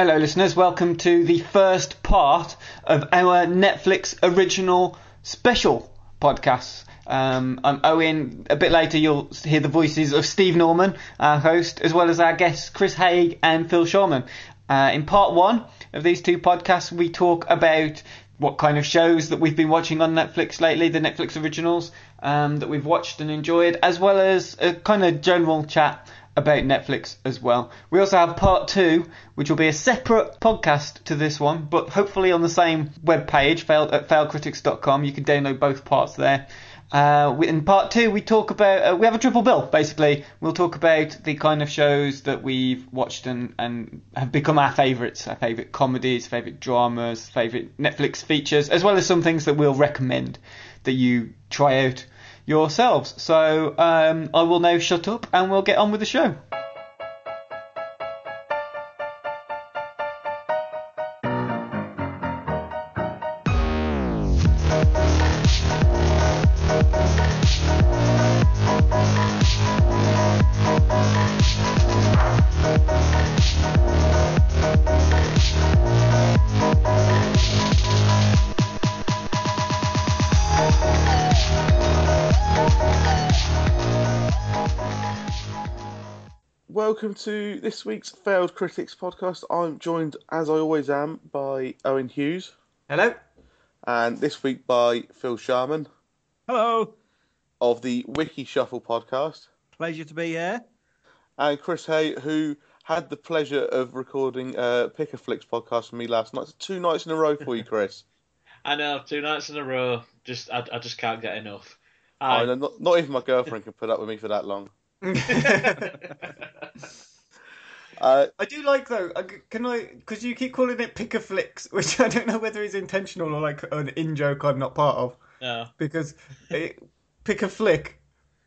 Hello, listeners. Welcome to the first part of our Netflix original special podcast. Um, I'm Owen. A bit later, you'll hear the voices of Steve Norman, our host, as well as our guests Chris Haig and Phil Sharman. Uh, in part one of these two podcasts, we talk about what kind of shows that we've been watching on Netflix lately, the Netflix originals um, that we've watched and enjoyed, as well as a kind of general chat about Netflix as well. We also have part two, which will be a separate podcast to this one, but hopefully on the same web page, at failedcritics.com. You can download both parts there. Uh, in part two, we talk about uh, we have a triple bill. Basically, we'll talk about the kind of shows that we've watched and, and have become our favourites, our favourite comedies, favourite dramas, favourite Netflix features, as well as some things that we'll recommend that you try out yourselves. So um, I will now shut up and we'll get on with the show. Welcome to this week's Failed Critics podcast. I'm joined, as I always am, by Owen Hughes, Hello. and this week by Phil Sharman Hello. of the Wiki Shuffle podcast, Pleasure to be here. and Chris Hay, who had the pleasure of recording uh, Pick a Flicks podcast for me last night. So two nights in a row for you, Chris. I know, two nights in a row. Just I, I just can't get enough. I Hi. know, not, not even my girlfriend can put up with me for that long. Uh, I do like though. uh, Can I? Because you keep calling it pick a flicks, which I don't know whether is intentional or like an in joke I'm not part of. no. Because it, pick a flick,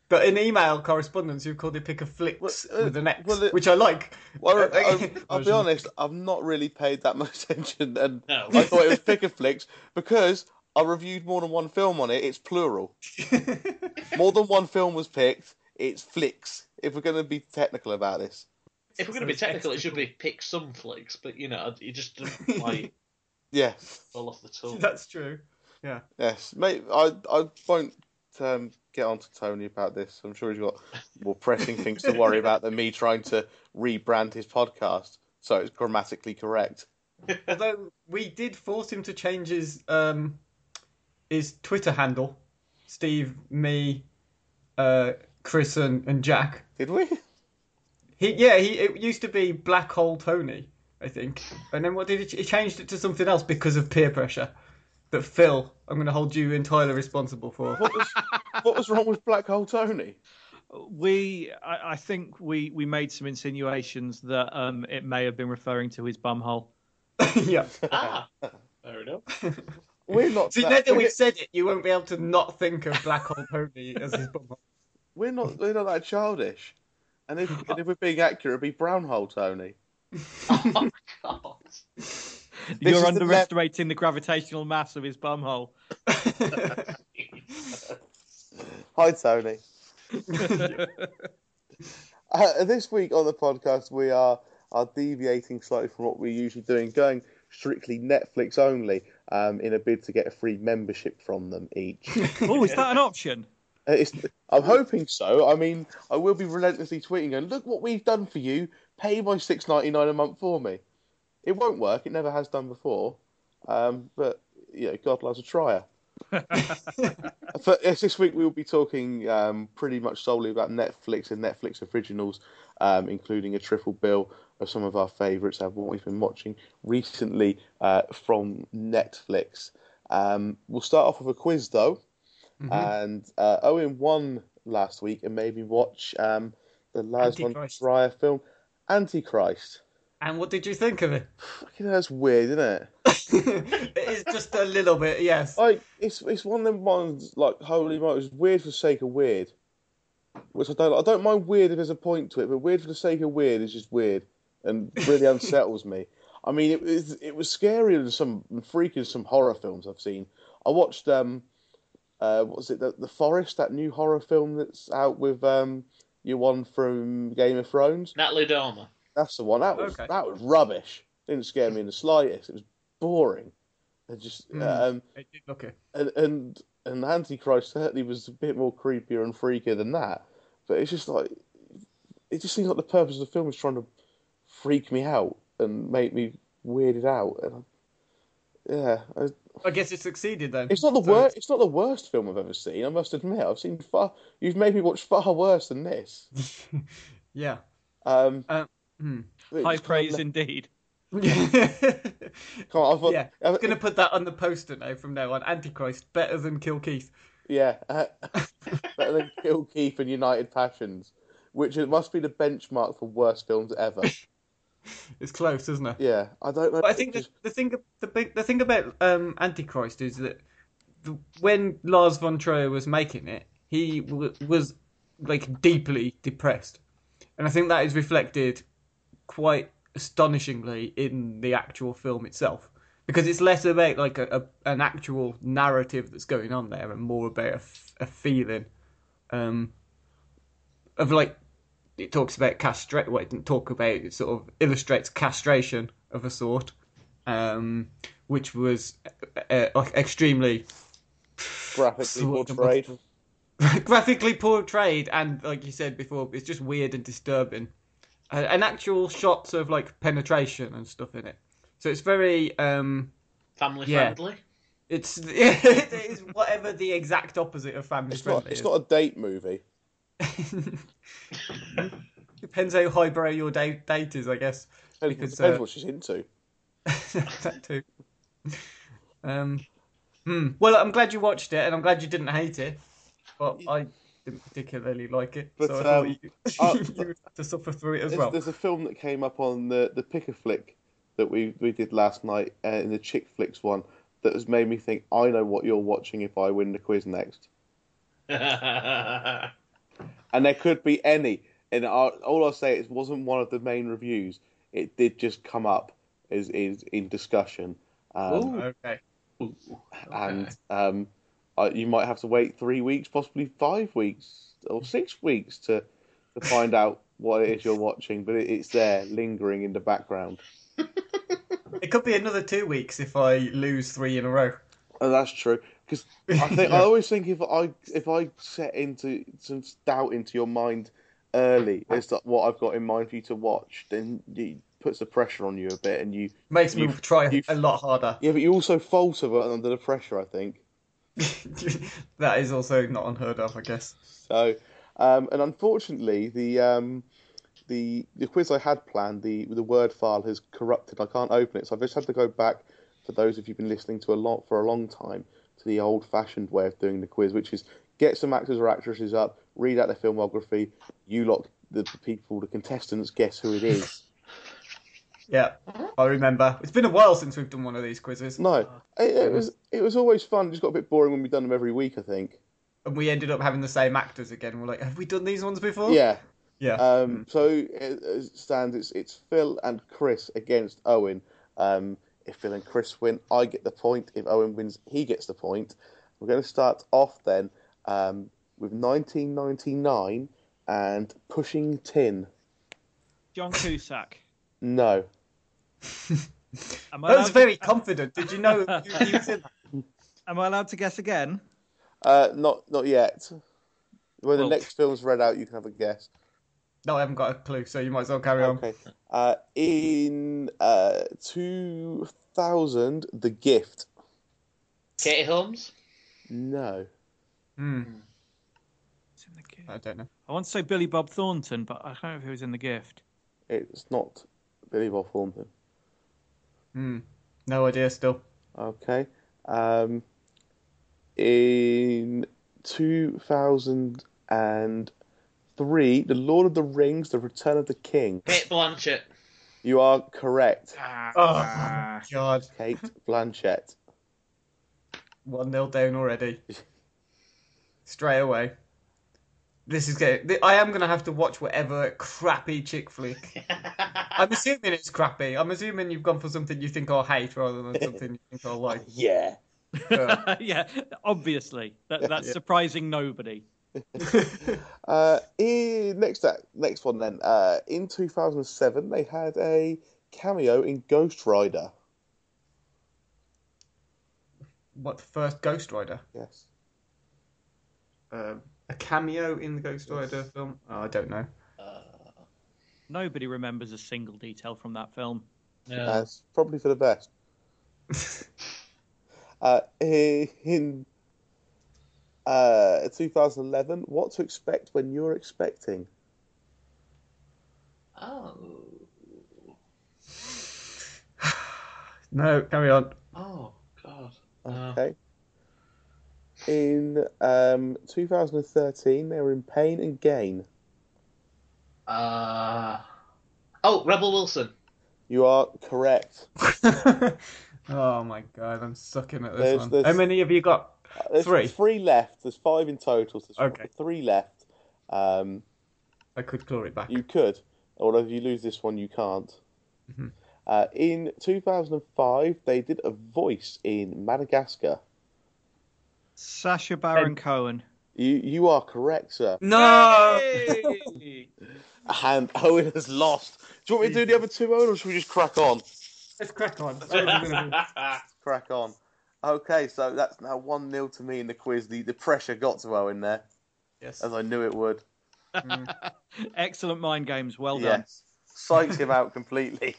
but in email correspondence you've called it pick a flicks Well, uh, with an X, well, it- which I like. well, I, I'll be honest, I've not really paid that much attention, and No. I thought it was Pick a Flicks because I reviewed more than one film on it. It's plural. more than one film was picked. It's flicks. If we're going to be technical about this, If we're going to be technical, it should be pick some flicks, but you know, you just doesn't quite yeah, fall off the tongue. That's true. Yeah. yes. Mate, I I won't um, get on to Tony about this. I'm sure he's got more pressing things to worry about than me trying to rebrand his podcast so it's grammatically correct. Although we did force him to change his um his Twitter handle, Steve, me, uh, Chris, and, and Jack. Did we? He yeah he it used to be Black Hole Tony, I think, and then what did he, he changed it to something else because of peer pressure. That Phil, I'm going to hold you entirely responsible for. What was what was wrong with Black Hole Tony? We, I, I think we, we made some insinuations that um, it may have been referring to his bumhole. yeah. ah, fair enough. We're not. See, that- now that we're- we've said it, you won't be able to not think of Black Hole Tony as his bum. We're not. We're not that childish. And if, and if we're being accurate, it'd be Brown Hole Tony. Oh God. You're is the underestimating the gravitational mass of his bumhole. Hi, Tony. Uh, this week on the podcast, we are are deviating slightly from what we're usually doing, going strictly Netflix only, um, in a bid to get a free membership from them each. oh, is that an option? Uh, It's, I'm hoping so. I mean, I will be relentlessly tweeting and look what we've done for you. Pay my six ninety nine a month for me. It won't work. It never has done before. Um, but you know, God loves a trier. but yes, this week we will be talking um, pretty much solely about Netflix and Netflix originals, um, including a triple bill of some of our favourites of what we've been watching recently uh, from Netflix. Um, we'll start off with a quiz though, and uh, Owen won last week and made me watch um, the Lars von Trier film Antichrist. And what did you think of it? Fucking hell, that's weird, isn't it? it is just a little bit, yes. Like it's it's one of them ones like holy moly, it's weird for the sake of weird. Which I don't I don't mind weird if there's a point to it, but weird for the sake of weird is just weird and really unsettles me. I mean, it was it was scarier than some freaky some horror films I've seen. I watched um, uh, what was it the, the Forest, that new horror film that's out with um, your one from Game of Thrones. Natalie Dormer. That's the one. That was Okay. that was rubbish. Didn't scare me in the slightest. It was boring. It just Mm. um, It did look it. and and and Antichrist certainly was a bit more creepier and freakier than that. But it's just like it just seems like the purpose of the film is trying to freak me out and make me weirded out. And I, yeah, I, I guess it succeeded then. it's not the So worst. It's not the worst film I've ever seen. I must admit, I've seen far. You've made me watch far worse than this. Yeah. Um, Um, hmm. High praise kinda- indeed. yeah, Come on, I thought, I'm uh, gonna put that on the poster now from now on. Antichrist better than Kill Keith. Yeah, uh, better than Kill Keith and United Passions, which it must be the benchmark for worst films ever. It's close, isn't it? Yeah, I don't know. But I think the, the thing the big the thing about um, Antichrist is that the, when Lars von Trier was making it, he w- was like deeply depressed, and I think that is reflected quite astonishingly in the actual film itself because it's less about like a, a an actual narrative that's going on there and more about a, f- a feeling um, of like it talks about castrate. Well, it didn't talk about it. Sort of illustrates castration of a sort, um, which was uh, uh, extremely graphically portrayed. graphically portrayed, and like you said before, it's just weird and disturbing. Uh, and actual shots of like penetration and stuff in it. So it's very um, Family Yeah. friendly. it's it is whatever the exact opposite of family It's not. friendly. It's is. not a date movie. Depends how highbrow your date, date is, I guess. It Because, depends uh, what she's into. that too. Um, hmm. Well, I'm glad you watched it, and I'm glad you didn't hate it. But I didn't particularly like it, But, so I thought um, you, uh, you would have to suffer through it as There's, well. there's a film that came up on the the Pick a Flick that we we did last night uh, in the Chick Flicks one that has made me think I know what you're watching if I win the quiz next. And there could be any. And I, all I'll say is, it wasn't one of the main reviews. It did just come up as is in discussion. Um, Okay. and um, uh, you might have to wait three weeks, possibly five weeks or six weeks to to find out what it is you're watching. But it, it's there, lingering in the background. It could be another two weeks if I lose three in a row. Oh, that's true. Because I think I always think if I if I set into some doubt into your mind early as to what I've got in mind for you to watch, then it puts the pressure on you a bit, and you Makes me You've- try you've- a lot harder. yeah, but you also falter under the pressure. I think. that is also not unheard of, I guess. So, um, and unfortunately, the um, the the quiz I had planned, the the word file has corrupted. I can't open it, so I've just had to go back. For those of you who've been listening to a lot for a long time, to the old-fashioned way of doing the quiz, which is get some actors or actresses up, read out their filmography. You lot, the, the people, the contestants, guess who it is. Yeah, I remember. It's been a while since we've done one of these quizzes. No, it, it was it was always fun. It just got a bit boring when we've done them every week. I think. And we ended up having the same actors again. We're like, have we done these ones before? Yeah. Yeah. Um, so it, it stands. It's it's Phil and Chris against Owen. Um, if Phil and Chris win, I get the point. If Owen wins, he gets the point. We're going to start off then um, with 1999 and Pushing Tin. John Cusack. No, I, that was allowed, very confident. Did you know he was in that? am I allowed to guess again? uh, not not yet. When the next film's read out, you can have a guess. No, I haven't got a clue, so you might as well carry on. Okay. Uh, in uh, 2000, The Gift. Katie Holmes. No. Hmm. In the gift. I don't know. I want to say Billy Bob Thornton, but I don't know if he was in the gift. It's not Billy Bob Thornton. Hmm. No idea still. Okay. Um, in three, The Lord of the Rings: The Return of the King. Cate Blanchett. You are correct, ah. Oh God, Cate Blanchett. one nil down already. Straight away. This is good. I am gonna have to watch whatever crappy chick flick. I'm assuming it's crappy. I'm assuming you've gone for something you think I'll hate rather than something you think I'll like. Yeah. Yeah. yeah, obviously. That, that's surprising nobody. Uh, in, next, uh, next one then. Uh, in 2007, they had a cameo in Ghost Rider. What the first Ghost Rider? Yes. Um, a cameo in the Ghost Rider film? Oh, I don't know. Nobody remembers a single detail from that film. Yeah. That's probably for the best. uh, in uh, 2011, what to expect when you're expecting? Oh. No, carry on. Oh God. Okay. In um, 2013, they were in Pain and Gain. uh. Oh, Rebel Wilson. You are correct. oh my god, I'm sucking at this There's- one. there's- How many have you got? There's Three. Three left. There's five in total. So there's Okay. three left. Um, I could claw it back. you could, although if you lose this one, you can't. Mm-hmm. Uh, in 2005, they did a voice in Madagascar. Sacha Baron Cohen. You you are correct, sir. No! And Owen has lost. Do you want me to do the other two, Owen, or should we just crack on? Let's crack on. Crack on. Okay, so that's now 1 0 to me in the quiz. The, the pressure got to Owen there, yes. as I knew it would. Excellent mind games. Well done. Yes. Psyched him out completely.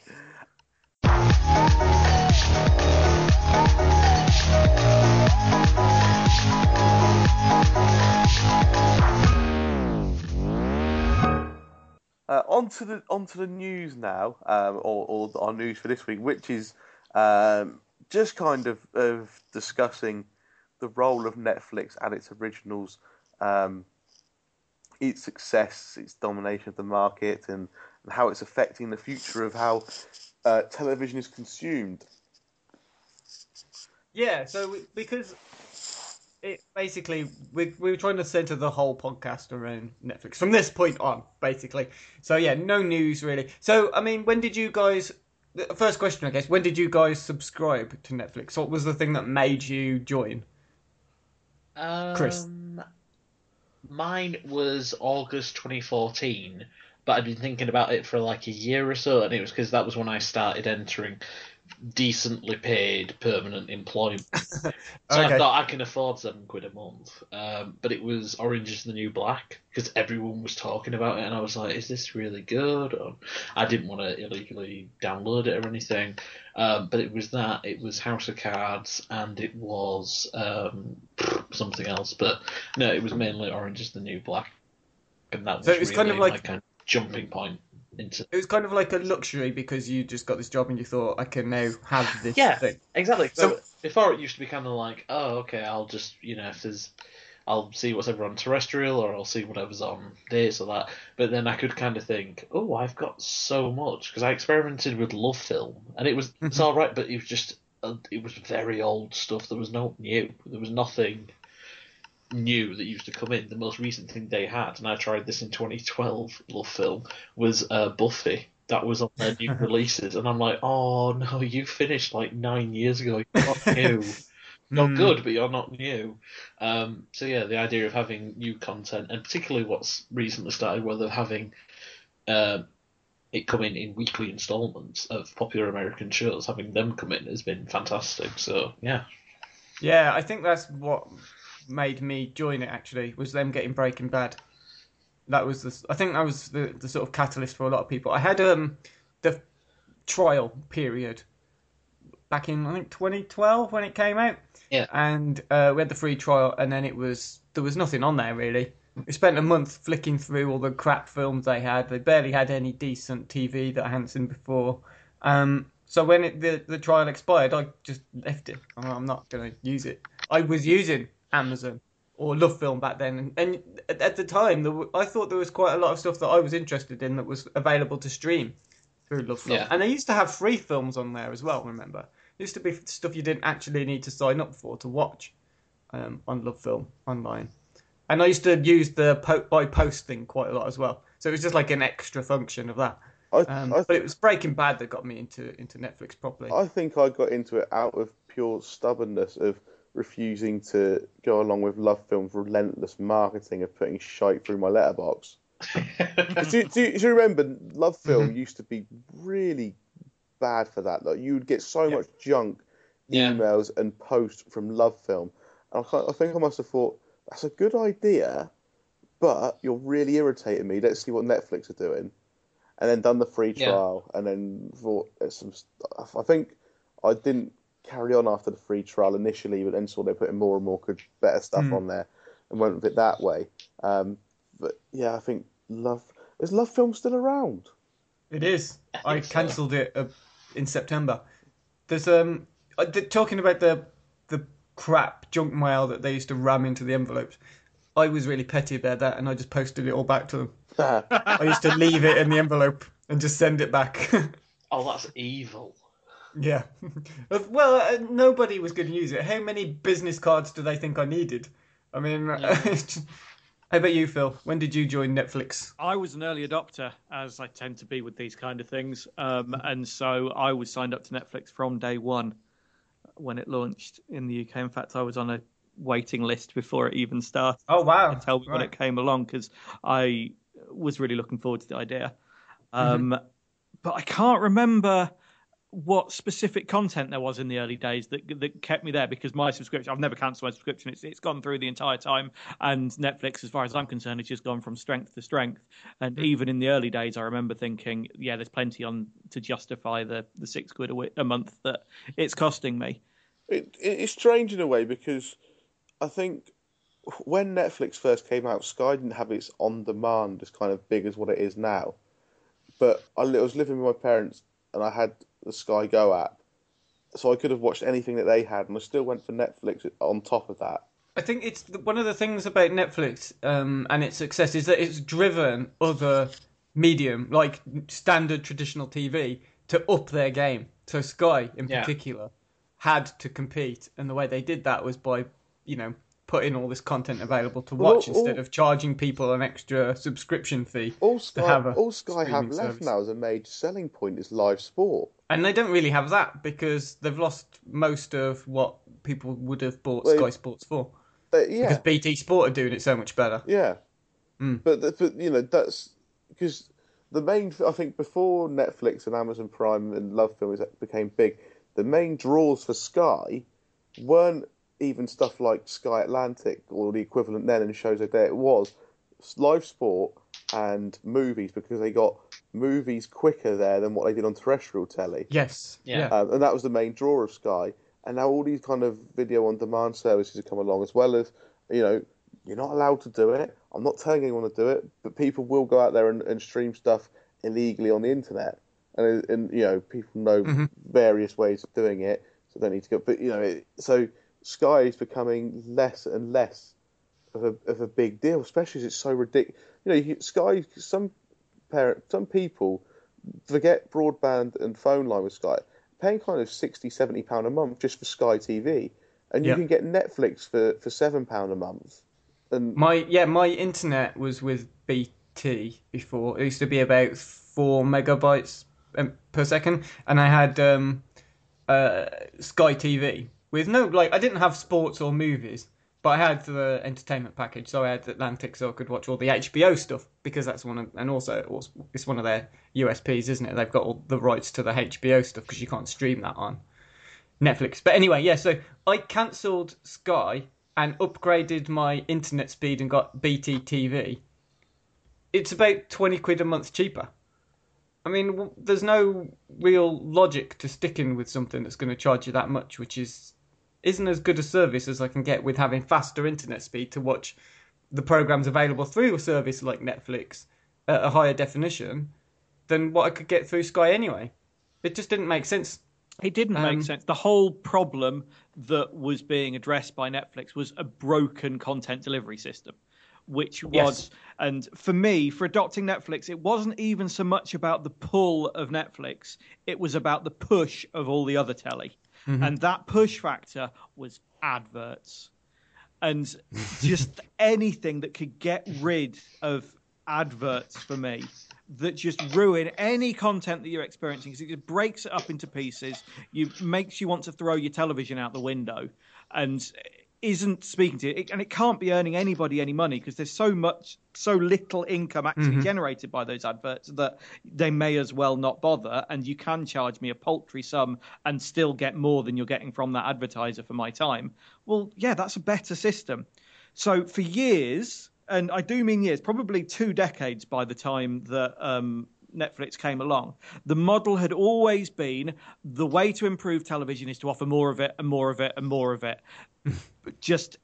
Uh, on to the onto the news now, um, or, or our news for this week, which is um, just kind of, of discussing the role of Netflix and its originals, um, its success, its domination of the market, and, and how it's affecting the future of how uh, television is consumed. Yeah, so because it basically we we were trying to center the whole podcast around Netflix from this point on, basically. So yeah, no news really. So I mean, when did you guys? First question, I guess. When did you guys subscribe to Netflix? What was the thing that made you join? Chris. Um, Mine was August 2014, but I'd been thinking about it for like a year or so, and it was because that was when I started entering decently paid permanent employment. so I thought I can afford seven quid a month. Um, but it was Orange is the New Black because everyone was talking about it, and I was like, "Is this really good?" Or, I didn't want to illegally download it or anything. Um, but it was that. It was House of Cards, and it was um, something else. But no, it was mainly Orange is the New Black, and that was So it was really kind of like- my kind of jumping point into It was kind of like a luxury because you just got this job and you thought I can now have this Yeah, thing. exactly. So- So before it used to be kind of like, oh, okay, I'll just you know if there's, I'll see what's ever on terrestrial or I'll see whatever's on this or that. But then I could kind of think, oh, I've got so much because I experimented with Love Film and it was it's all right, but it was just uh, it was very old stuff. There was no new. There was nothing new that used to come in. The most recent thing they had, and I tried this in 2012, Love Film, was uh, Buffy. That was on their new releases, and I'm like, oh no, you finished like nine years ago. You're not new. Not Hmm. good, but you're not new. Um, so yeah, the idea of having new content, and particularly what's recently started, where they're having um it come in in weekly installments of popular American shows, having them come in has been fantastic. So yeah, Yeah, I think that's what made me join it. Actually, was them getting Breaking Bad. That was the. I think that was the, the sort of catalyst for a lot of people. I had um the trial period back in I think 2012 when it came out. Yeah. And uh, we had the free trial, and then it was there was nothing on there really. We spent a month flicking through all the crap films they had. They barely had any decent TV that I hadn't seen before. Um, so when it, the the trial expired, I just left it. I'm I'm not going to use it. I was using Amazon or Love Film back then, and, and at, at the time, there, I thought there was quite a lot of stuff that I was interested in that was available to stream through Love Film, Yeah. and they used to have free films on there as well. Remember, it used to be stuff you didn't actually need to sign up for to watch um, on Love Film online. And I used to use the po- by post thing quite a lot as well. So it was just like an extra function of that. I, Um, I, but it was Breaking Bad that got me into into Netflix properly. I think I got into it out of pure stubbornness of refusing to go along with Love Film's relentless marketing of putting shite through my letterbox. do, you- do, do you remember Love Film Mm-hmm. used to be really bad for that? Like you would get so much junk Yeah. emails and posts from Love Film, and I, I think I must have thought that's a good idea, but you're really irritating me. Let's see what Netflix are doing, and then done the free Yeah. trial, and then thought there's some stuff. I think I didn't carry on after the free trial initially, but then saw they putting more and more good, better stuff on there, and went with it that way. Um, but yeah, I think Love is Love Film still around. It is. I, think so. cancelled it uh, in September. There's um uh, the, talking about the the crap junk mail that they used to ram into the envelopes. I was really petty about that, and I just posted it all back to them. I used to leave it in the envelope and just send it back. oh, that's evil. Yeah. well, uh, nobody was going to use it. How many business cards do they think I needed? I mean, how about you, Phil? When did you join Netflix? I was an early adopter, as I tend to be with these kind of things, um, and so I was signed up to Netflix from day one when it launched in the UK. In fact, I was on a waiting list before it even started. Oh wow! to tell me when it came along because I was really looking forward to the idea. Um, But I can't remember what specific content there was in the early days that that kept me there because my subscription I've never cancelled my subscription. It's it's gone through the entire time and Netflix as far as I'm concerned it's just gone from strength to strength. And hmm. even in the early days I remember thinking yeah there's plenty on to justify the the 6 quid a, a month that it's costing me. It, it, it's strange in a way because I think when Netflix first came out, Sky didn't have its on demand as kind of big as what it is now. But I, I was living with my parents and I had the Sky Go app, so I could have watched anything that they had, and I still went for Netflix on top of that. I think it's one of the things about Netflix um, and its success is that it's driven other medium like standard traditional TV to up their game. So Sky, in Yeah. particular, had to compete, and the way they did that was by you know putting all this content available to Well, watch all- instead of charging people an extra subscription fee. All Sky, have all Sky have left service. now as a major selling point is live sport. And they don't really have that because they've lost most of what people would have bought Well, Sky Sports for. But, yeah, Because BT Sport are doing it so much better. Yeah, Mm. but but you know that's because the main I think before Netflix and Amazon Prime and Love Films became big, the main draws for Sky weren't even stuff like Sky Atlantic or the equivalent then in shows like that. It was live sport and movies because they got movies quicker there than what they did on terrestrial telly. Yes. Yeah. yeah. Um, and that was the main draw of Sky. And now all these kind of video on demand services have come along, as well as, you know, you're not allowed to do it. I'm not telling anyone to do it, but people will go out there and, and stream stuff illegally on the internet. And, and you know, people know various ways of doing it, so they need to go. But, you know, it, so Sky is becoming less and less of a, of a big deal, especially as it's so ridiculous. You know, you, Sky, some parent, some people forget broadband and phone line with Sky, paying kind of 60, 70 pound a month just for Sky TV, and you Yeah. can get Netflix for for seven pound a month. And My yeah, my internet was with BT before. It used to be about four megabytes um, per second, and I had um, uh, Sky TV with no like I didn't have sports or movies, but I had the entertainment package, so I had Atlantic, so I could watch all the HBO stuff because that's one of, and also it's one of their USPs, isn't it? They've got all the rights to the HBO stuff because you can't stream that on Netflix. But anyway, yeah, so I cancelled Sky and upgraded my internet speed and got BT TV. It's about 20 quid a month cheaper. I mean, there's no real logic to sticking with something that's going to charge you that much, which is isn't as good a service as I can get with having faster internet speed to watch the programs available through a service like Netflix at a higher definition than what I could get through Sky anyway. It just didn't make sense It didn't Um, make sense. The whole problem that was being addressed by Netflix was a broken content delivery system, which was, Yes. and for me, for adopting Netflix, it wasn't even so much about the pull of Netflix, it was about the push of all the other telly. Mm-hmm. And that push factor was adverts. And just anything that could get rid of adverts for me that just ruin any content that you're experiencing because it just breaks it up into pieces. You makes you want to throw your television out the window, and isn't speaking to you. And it can't be earning anybody any money because there's so much, so little income actually generated by those adverts that they may as well not bother. And you can charge me a paltry sum and still get more than you're getting from that advertiser for my time. Well, yeah, that's a better system. So for years, and I do mean years, probably two decades by the time that um, Netflix came along, the model had always been the way to improve television is to offer more of it and more of it and more of it. Just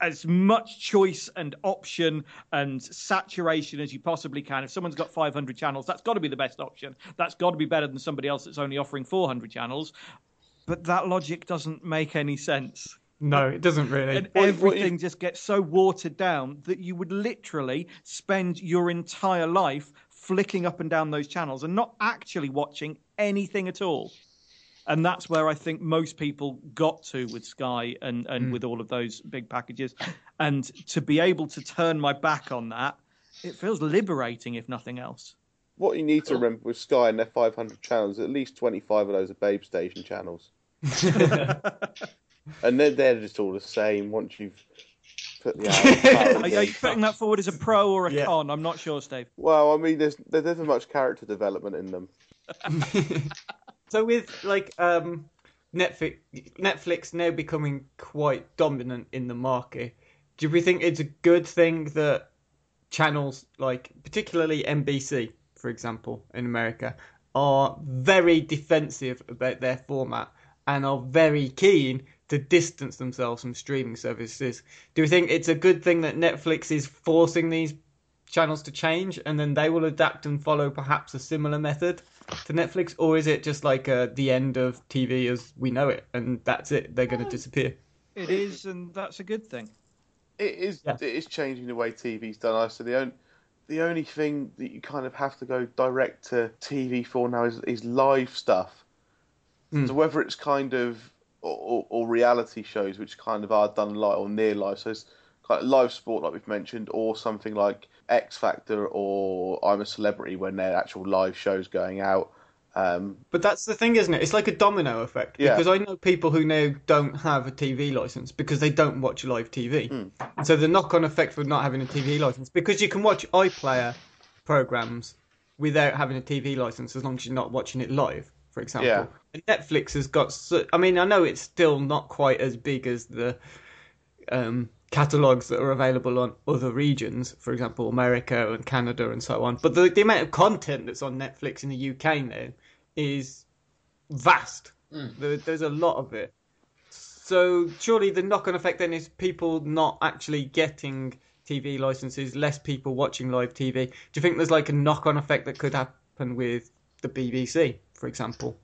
as much choice and option and saturation as you possibly can. If someone's got 500 channels, that's got to be the best option. That's got to be better than somebody else that's only offering 400 channels. But that logic doesn't make any sense No, it doesn't really. and What- what everything just gets so watered down that you would literally spend your entire life flicking up and down those channels and not actually watching anything at all. And that's where I think most people got to with Sky and, and hmm. with all of those big packages. And to be able to turn my back on that, it feels liberating, if nothing else. What you need to remember with Sky and their 500 channels, at least 25 of those are Babe Station channels. and they're, they're just all the same once you've put the hours. Are, you- are you putting that forward as a pro or a Yeah. con? I'm not sure, Steve. Well, I mean, there's there's never much character development in them. So with like um, Netflix, Netflix now becoming quite dominant in the market, do we think it's a good thing that channels like particularly NBC, for example, in America, are very defensive about their format and are very keen to distance themselves from streaming services? Do we think it's a good thing that Netflix is forcing these channels to change and then they will adapt and follow perhaps a similar method to Netflix, or is it just like uh, the end of TV as we know it and that's it? They're going to disappear. It is, and that's a good thing. It is Yeah. it is changing the way TV's done. I so the only the only thing that you kind of have to go direct to TV for now is, is live stuff. So whether it's kind of or, or, reality shows which kind of are done live or near live, so it's kind of live sport like we've mentioned, or something like X Factor or I'm a Celebrity when they're actual live shows going out. Um, But that's the thing, isn't it? It's like a domino effect. Yeah. Because I know people who now don't have a TV license because they don't watch live TV. And so the knock-on effect for not having a TV license, because you can watch iPlayer programs without having a TV license as long as you're not watching it live, for example. Yeah. And Netflix has got. So, I mean, I know it's still not quite as big as the um, catalogs that are available on other regions, for example, America and Canada and so on. But the, the amount of content that's on Netflix in the UK now is vast. There, there's a lot of it. So surely the knock-on effect then is people not actually getting TV licenses, less people watching live TV. Do you think there's like a knock-on effect that could happen with the BBC, for example,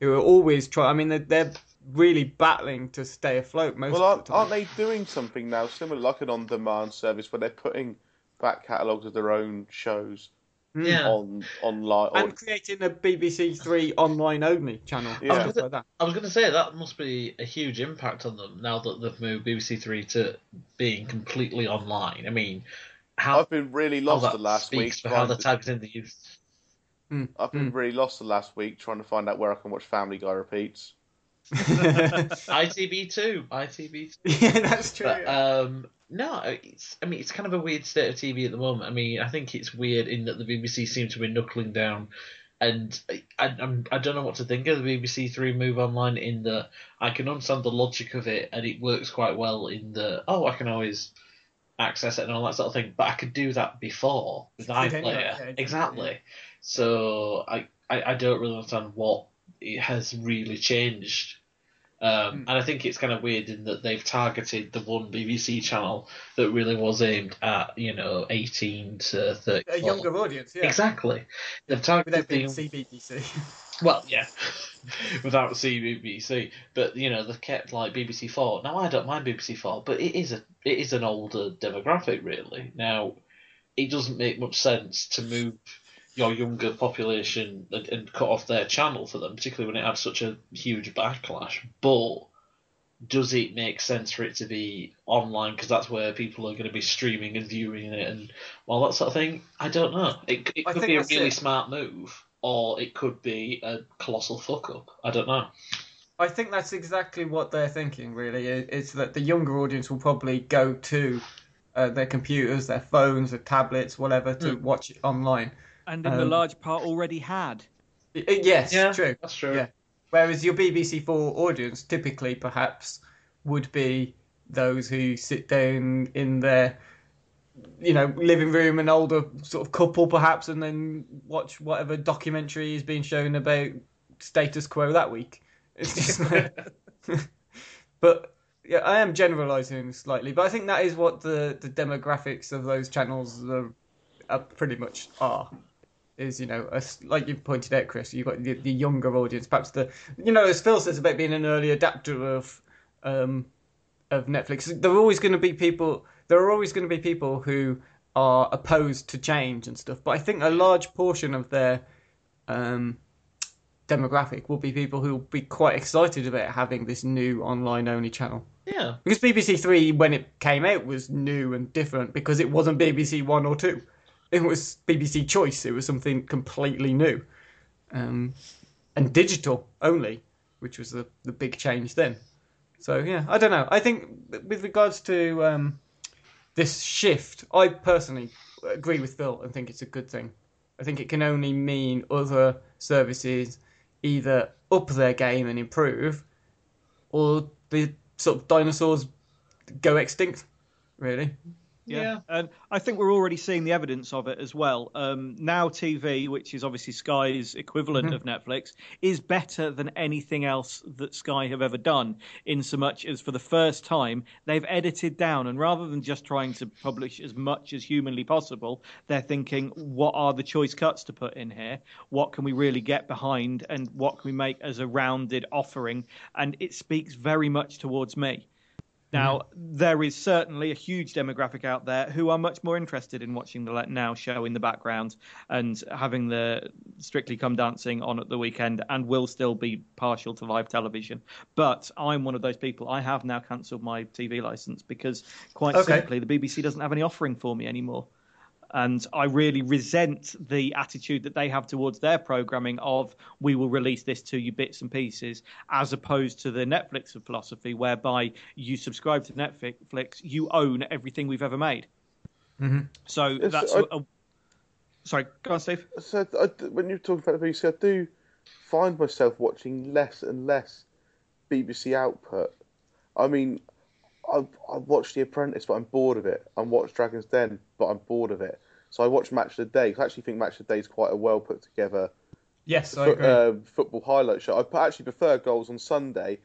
who are always trying? I mean, they're, they're really battling to stay afloat most well, of aren't, the time. aren't they doing something now similar, like an on-demand service, where they're putting back catalogues of their own shows hmm. Yeah. on online? and creating a BBC Three online only channel. Yeah. stuff like that. I was going to say that must be a huge impact on them now that they've moved BBC Three to being completely online. I mean, how I've been really lost that the last week. speaks for how trying they're targeting the youth. I've been really lost the last week trying to find out where I can watch Family Guy repeats. ITV two, ITV two. yeah, that's true. But um, no, it's I mean it's kind of a weird state of TV at the moment. I mean I think it's weird in that the BBC seem to be knuckling down, and I I'm, I don't know what to think of the BBC Three move online. In that I can understand the logic of it, and it works quite well. In the oh I can always access it and all that sort of thing, but I could do that before with iPlayer. anyway, yeah, exactly. exactly. So I, I I don't really understand what it has really changed. Um, and I think it's kind of weird in that they've targeted the one BBC channel that really was aimed at, you know, 18 to 30. a younger audience, yeah. Exactly. They've targeted the CBBC. Well, yeah, without seeing BBC, but you know they've kept like BBC Four. Now I don't mind BBC Four, but it is a it is an older demographic really. Now it doesn't make much sense to move your younger population and, and cut off their channel for them, particularly when it had such a huge backlash. But does it make sense for it to be online because that's where people are going to be streaming and viewing it and all that sort of thing? I don't know. It, it could be a really it. smart move, or it could be a colossal fuck up. I don't know. I think that's exactly what they're thinking. Really, i- is that the younger audience will probably go to uh, their computers, their phones, their tablets, whatever, to Hmm. watch it online. And in the Um, large part already had. I- I- yes, Yeah, true. that's true. Yeah. Whereas your BBC Four audience typically, perhaps, would be those who sit down in their, you know, living room, an older sort of couple, perhaps, and then watch whatever documentary is being shown about status quo that week. It's just like, but yeah, I am generalising slightly, but I think that is what the the demographics of those channels are, are pretty much are is you know a like you've pointed out, Chris. You've got the, the younger audience, perhaps the you know as Phil says about being an early adapter of um, of Netflix. There are always going to be people. There are always going to be people who are opposed to change and stuff. But I think a large portion of their um, demographic will be people who will be quite excited about having this new online only channel. Yeah. Because BBC Three, when it came out, was new and different because it wasn't BBC One or Two. It was BBC Choice. It was something completely new, um, and digital only, which was the the big change then. So yeah, I don't know. I think with regards to um, this shift, I personally agree with Phil and think it's a good thing. I think it can only mean other services either up their game and improve, or the sort of dinosaurs go extinct. Really. Yeah. And I think we're already seeing the evidence of it as well. Um, now TV, which is obviously Sky's equivalent of Netflix, is better than anything else that Sky have ever done, in so much as for the first time they've edited down and rather than just trying to publish as much as humanly possible, they're thinking, what are the choice cuts to put in here? What can we really get behind and what can we make as a rounded offering? And it speaks very much towards me. Now, mm-hmm. there is certainly a huge demographic out there who are much more interested in watching the Let Now show in the background and having the Strictly Come Dancing on at the weekend and will still be partial to live television. But I'm one of those people. I have now cancelled my TV license because, quite Okay. simply, the BBC doesn't have any offering for me anymore. And I really resent the attitude that they have towards their programming of we will release this to you bits and pieces, as opposed to the Netflix philosophy whereby you subscribe to Netflix, you own everything we've ever made. Mm-hmm. So Yes, that's I- a, a- sorry, go on, Steve. So I, when you're talking about the BBC, I do find myself watching less and less BBC output. I mean, I I watch The Apprentice, but I'm bored of it. I watch Dragon's Den, but I'm bored of it. So I watch Match of the Day. I actually think Match of the Day is quite a well put together Yes, I agree. uh, football highlight show. I actually prefer goals on Sunday,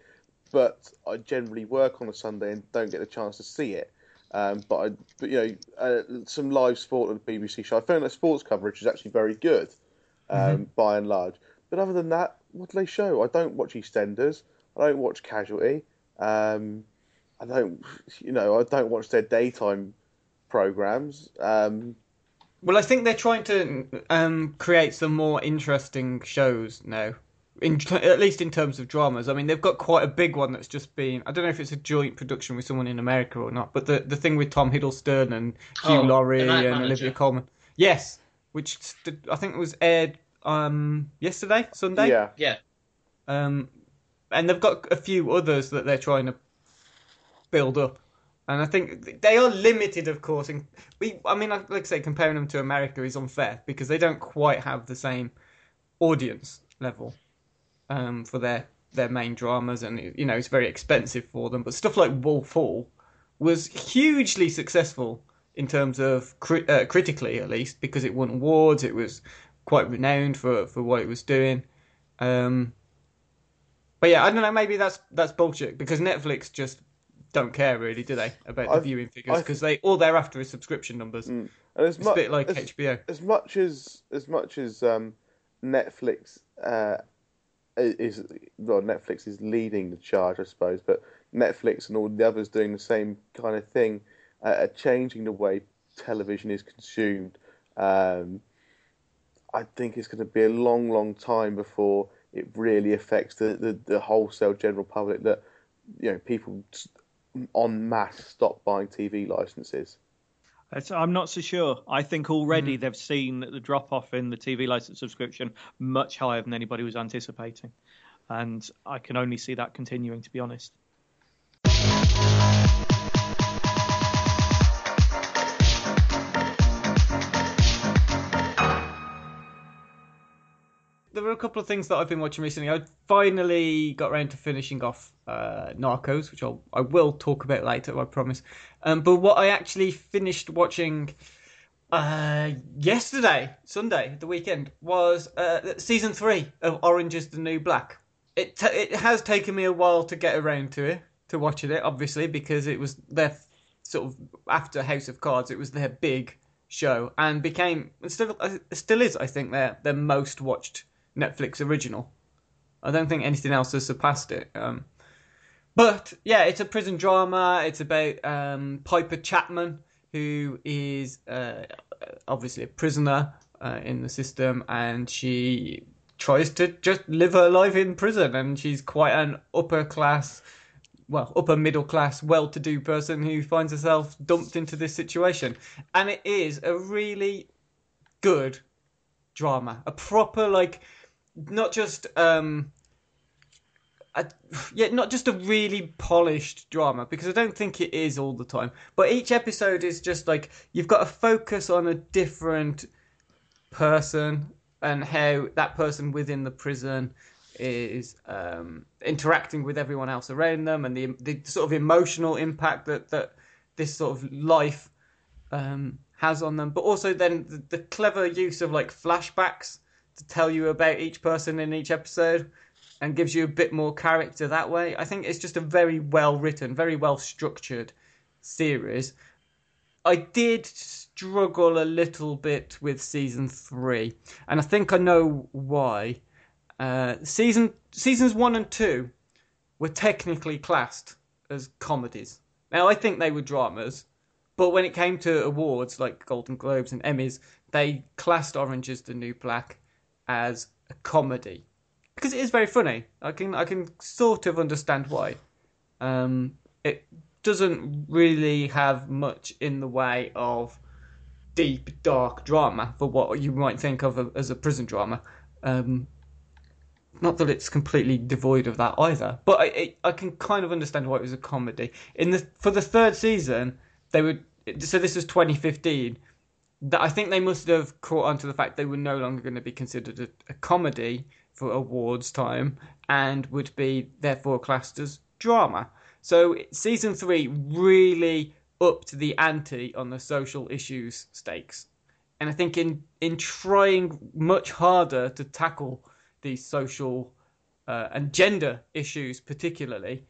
but I generally work on a Sunday and don't get the chance to see it. Um, but I, but you know, uh, some live sport on the BBC show. I found that sports coverage is actually very good, um, by and large. But other than that, what do they show? I don't watch EastEnders. I don't watch Casualty. Um, I don't, you know, I don't watch their daytime programs. Um, Well, I think they're trying to um, create some more interesting shows now. In, at least in terms of dramas, I mean they've got quite a big one that's just been. I don't know if it's a joint production with someone in America or not, but the the thing with Tom Hiddleston and Hugh Oh, Laurie and Manager. Olivia Colman. Yes, which st- I think was aired um yesterday, Sunday. yeah, Yeah. Um, and they've got a few others that they're trying to build up. And I think they are limited, of course. And we, I mean, like I say, comparing them to America is unfair because they don't quite have the same audience level um, for their their main dramas, and you know it's very expensive for them. But stuff like Wolf Hall was hugely successful in terms of cri- uh, critically, at least, because it won awards. It was quite renowned for for what it was doing. Um, but yeah, I don't know. Maybe that's that's bullshit because Netflix just don't care really, do they, about the I've- viewing figures? Because they all they're after is subscription numbers. and as It's mu- a bit like as, HBO. as much as as much as um, Netflix uh, is well, Netflix is leading the charge, I suppose, but Netflix and all the others doing the same kind of thing, uh, are changing the way television is consumed. Um, I think it's going to be a long, long time before it really affects the, the, the wholesale general public that you know people en masse stop buying TV licenses. I'm not so sure. I think already mm. they've seen the drop off in the TV license subscription much higher than anybody was anticipating. And I can only see that continuing, to be honest. there were a couple of things that I've been watching recently. I finally got around to finishing off uh, Narcos, which I'll I will talk about later, I promise. Um, but what I actually finished watching uh, yesterday, Sunday, the weekend, was uh, season three of Orange Is the New Black. It t- it has taken me a while to get around to it, to watching it, obviously, because it was their sort of after House of Cards, it was their big show and became still uh, still is, I think, their their most watched Netflix original. I don't think anything else has surpassed it. Um, but yeah, it's a prison drama. It's about um, Piper Chapman, who is uh, obviously a prisoner uh, in the system, and she tries to just live her life in prison. And she's quite an upper class, well, upper middle class, well to do person who finds herself dumped into this situation. And it is a really good drama, a proper, like, not just um, a, yeah, not just a really polished drama because I don't think it is all the time. But each episode is just like you've got to focus on a different person and how that person within the prison is um, interacting with everyone else around them and the the sort of emotional impact that that this sort of life um, has on them. But also then the, the clever use of like flashbacks to tell you about each person in each episode and gives you a bit more character that way. I think it's just a very well written, very well structured series. I did struggle a little bit with season three, and I think I know why. Uh, season seasons one and two were technically classed as comedies. Now I think they were dramas, but when it came to awards like Golden Globes and Emmys, they classed Orange is the New Black as a comedy because it is very funny. I can I can sort of understand why. Um, it doesn't really have much in the way of deep dark drama for what you might think of as a prison drama. Um, not that it's completely devoid of that either, but I, I, I can kind of understand why it was a comedy. In the for the third season, they would so this was 2015 that I think they must have caught on to the fact they were no longer going to be considered a, a comedy for awards time and would be therefore classed as drama. So season three really upped the ante on the social issues stakes. And I think in in trying much harder to tackle these social uh, and gender issues, particularly,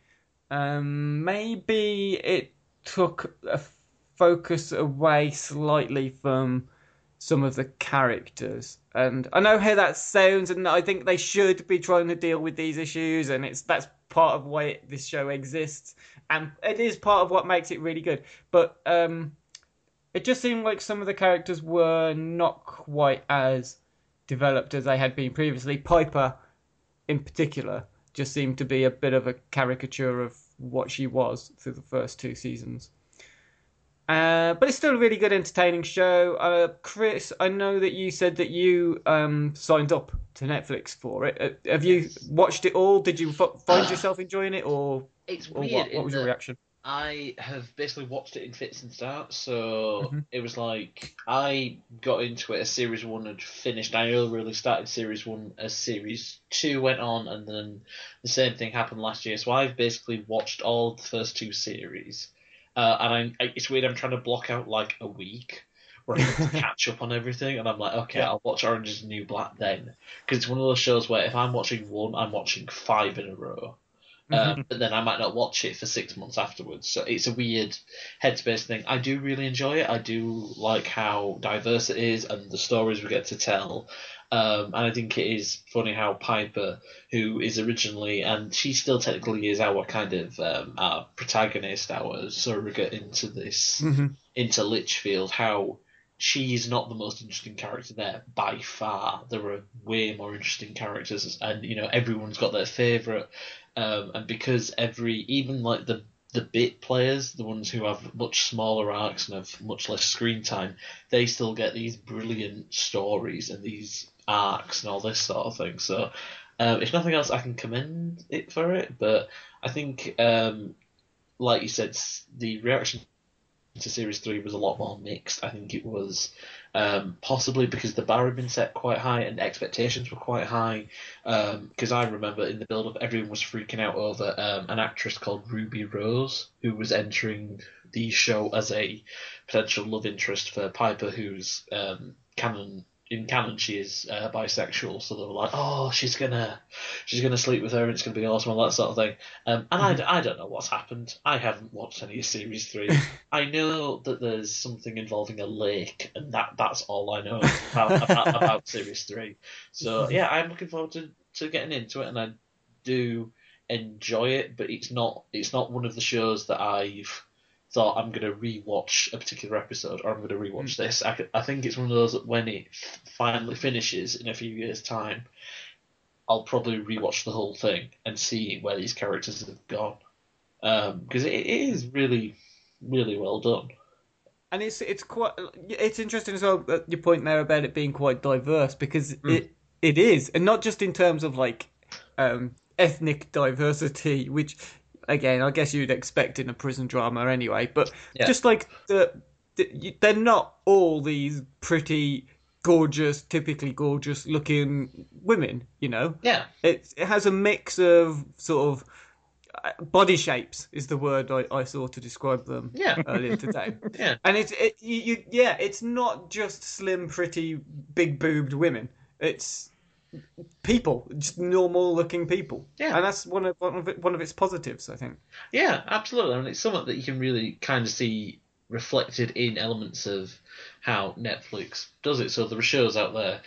um, maybe it took a focus away slightly from some of the characters. And I know how that sounds, and I think they should be trying to deal with these issues, and it's that's part of why this show exists, and it is part of what makes it really good. But um, it just seemed like some of the characters were not quite as developed as they had been previously. Piper, in particular, just seemed to be a bit of a caricature of what she was through the first two seasons. Uh, but it's still a really good, entertaining show. Uh, Chris, I know that you said that you um, signed up to Netflix for it. Uh, have you watched it all? Did you f- find yourself enjoying it, or it's or weird? What, what was your reaction? I have basically watched it in fits and starts. So mm-hmm. it was like I got into it as series one had finished. I only really started series one as series two went on, and then the same thing happened last year. So I've basically watched all the first two series uh, and I, it's weird. I'm trying to block out like a week where I to catch up on everything, and I'm like, okay, yeah. I'll watch Orange Is the New Black then, because it's one of those shows where if I'm watching one, I'm watching five in a row. Um, but then I might not watch it for six months afterwards. So it's a weird headspace thing. I do really enjoy it. I do like how diverse it is and the stories we get to tell. Um, and I think it is funny how Piper, who is originally, and she still technically is our kind of um, our protagonist, our surrogate into this, into Litchfield, how she's not the most interesting character there by far. There are way more interesting characters, and you know everyone's got their favorite. Um, and because every, even like the the bit players, the ones who have much smaller arcs and have much less screen time, they still get these brilliant stories and these arcs and all this sort of thing. So, um, if nothing else, I can commend it for it. But I think, um, like you said, the reaction to series three was a lot more mixed. I think it was um, possibly because the bar had been set quite high and expectations were quite high. Because I remember in the build up, everyone was freaking out over um, an actress called Ruby Rose who was entering the show as a potential love interest for Piper, who's um, canon. In canon, she is uh, bisexual, so they were like, "Oh, she's gonna, she's gonna sleep with her, and it's gonna be awesome, all that sort of thing." Um, and I don't know what's happened. I haven't watched any of series three. I know that there's something involving a lake, and that that's all I know about, about, about series three. So yeah, I'm looking forward to, to getting into it, and I do enjoy it. But it's not it's not one of the shows that I've thought I'm going to rewatch a particular episode or I'm going to rewatch hmm. this. I, I think it's one of those that when it f- finally finishes in a few years' time, I'll probably rewatch the whole thing and see where these characters have gone. Um, because it, it is really, really well done. and it's it's quite it's interesting as well that your point there about it being quite diverse because hmm. it it is and not just in terms of like um ethnic diversity which again i guess you'd expect in a prison drama anyway but Yeah. just like the, the they're not all these pretty gorgeous typically gorgeous looking women you know Yeah. it, it has a mix of sort of uh, body shapes is the word I, I saw to describe them Yeah. earlier today. Yeah. And it's it, you, you yeah, it's not just slim, pretty, big boobed women. It's people, just normal looking people. Yeah. and that's one of one of, it, one of its positives, I think. Yeah, absolutely. I And it's something that you can really kind of see reflected in elements of how Netflix does it. So there are shows out there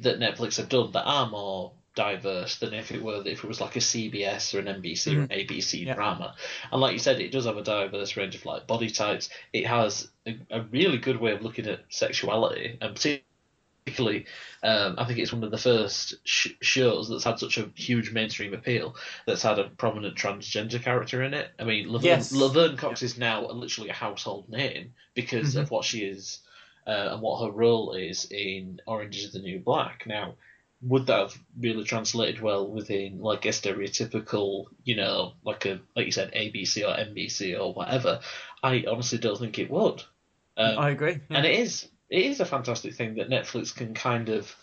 that Netflix have done that are more diverse than if it were if it was like a CBS or an NBC or an mm. ABC Yeah. drama. And like you said, it does have a diverse range of like body types. It has a, a really good way of looking at sexuality, and particularly, um, I think it's one of the first sh- shows that's had such a huge mainstream appeal that's had a prominent transgender character in it. I mean, Laverne, Yes. Laverne Cox is now literally a household name because of what she is uh, and what her role is in Orange is the New Black. Now, would that have really translated well within like a stereotypical, you know, like a like you said, ABC or NBC or whatever? I honestly don't think it would. Um, I agree. and it is it is a fantastic thing that Netflix can kind of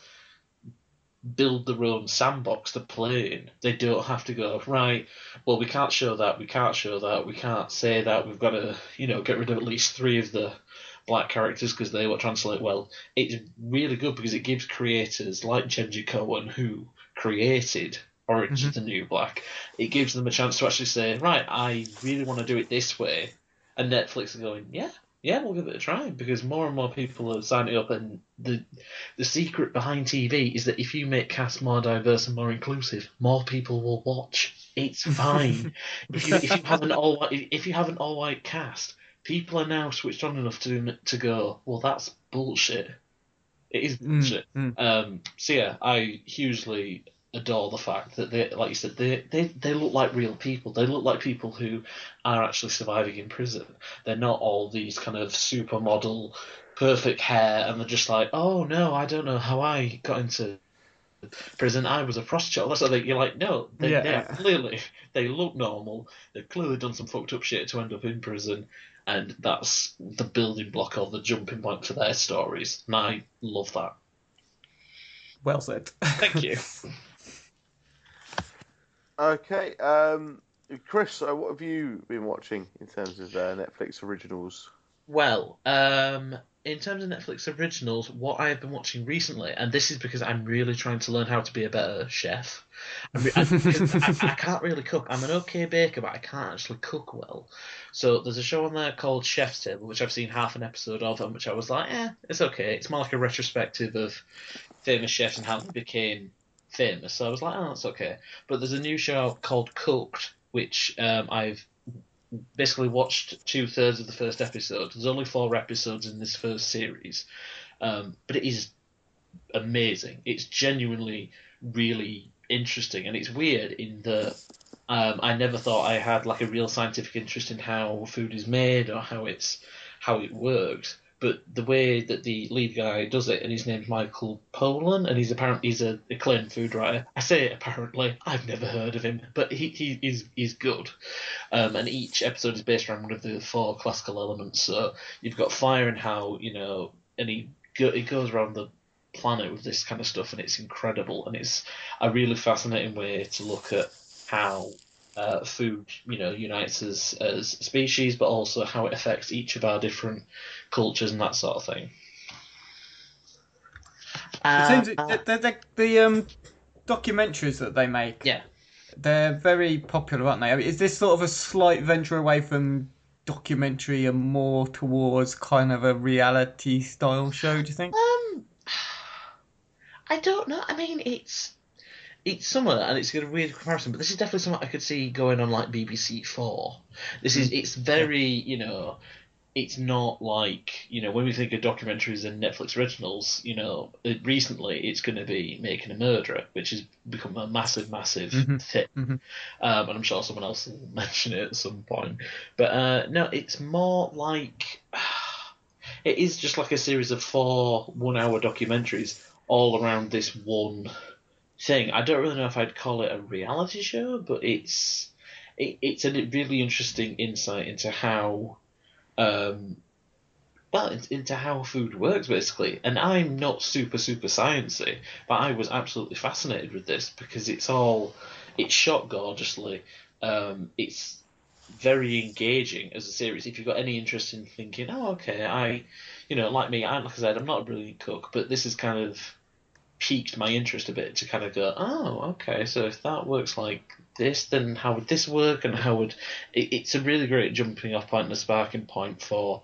build their own sandbox to play in. They don't have to go right. Well, we can't show that. We can't show that. We can't say that. We've got to you know get rid of at least three of the black characters because they won't translate well. It's really good because it gives creators like Jenji Kohan who created Orange mm-hmm. is the New Black. It gives them a chance to actually say, right, I really want to do it this way, and Netflix are going, yeah, yeah, we'll give it a try because more and more people are signing up, and the the secret behind TV is that if you make cast more diverse and more inclusive, more people will watch. It's fine. if you if you have an all white if you have an all white cast, people are now switched on enough to to go, well, that's bullshit. It is bullshit. Um, so yeah, I hugely adore the fact that they, like you said, they, they they look like real people. They look like people who are actually surviving in prison. They're not all these kind of supermodel, perfect hair, and they're just like, oh no, I don't know how I got into prison. I was a prostitute. That's what you're like, no, they, Yeah. clearly they look normal. They've clearly done some fucked up shit to end up in prison. And that's the building block or the jumping point for their stories. And I love that. Well said. Thank you. Okay, um, Chris, uh, what have you been watching in terms of uh, Netflix originals? Well, um, in terms of Netflix originals, what I have been watching recently, and this is because I'm really trying to learn how to be a better chef. I, I, I, I can't really cook. I'm an okay baker, but I can't actually cook well. So there's a show on there called Chef's Table, which I've seen half an episode of, and which I was like, eh, it's okay. It's more like a retrospective of famous chefs and how they became famous. So I was like, oh, that's okay. But there's a new show called Cooked, which um, I've basically watched two thirds of the first episode. There's only four episodes in this first series, um, but it is amazing. It's genuinely really interesting, and it's weird in that um, I never thought I had like a real scientific interest in how food is made or how it's how it works. But the way that the lead guy does it, and his name's Michael Pollan, and he's apparently he's a acclaimed food writer. I say apparently, I've never heard of him, but he he is he's good. Um, and each episode is based around one of the four classical elements. So you've got fire and how you know, and he go, he goes around the planet with this kind of stuff, and it's incredible, and it's a really fascinating way to look at how uh, food, you know, unites us as species, but also how it affects each of our different cultures and that sort of thing. It seems that the, the, the um, documentaries that they make, Yeah. they're very popular, aren't they? I mean, is this sort of a slight venture away from documentary and more towards kind of a reality style show? Do you think? Um, I don't know. I mean, it's it's summer and it's a weird comparison, but this is definitely something I could see going on like BBC Four. This is it's very you know. It's not like you know when we think of documentaries and Netflix originals. You know, it, recently it's going to be Making a Murderer, which has become a massive, massive thing. Um, and I'm sure someone else will mention it at some point. But uh, no, it's more like it is just like a series of four one-hour documentaries all around this one thing. I don't really know if I'd call it a reality show, but it's it, it's a really interesting insight into how, um, well, into how food works basically. And I'm not super super sciencey, but I was absolutely fascinated with this because it's all it's shot gorgeously. Um, it's very engaging as a series. If you've got any interest in thinking, oh, okay, I, you know, like me, I, like I said, I'm not a brilliant cook, but this is kind of piqued my interest a bit to kind of go, oh, okay, so if that works like this, then how would this work? And how would it, it's a really great jumping off point and a sparking point for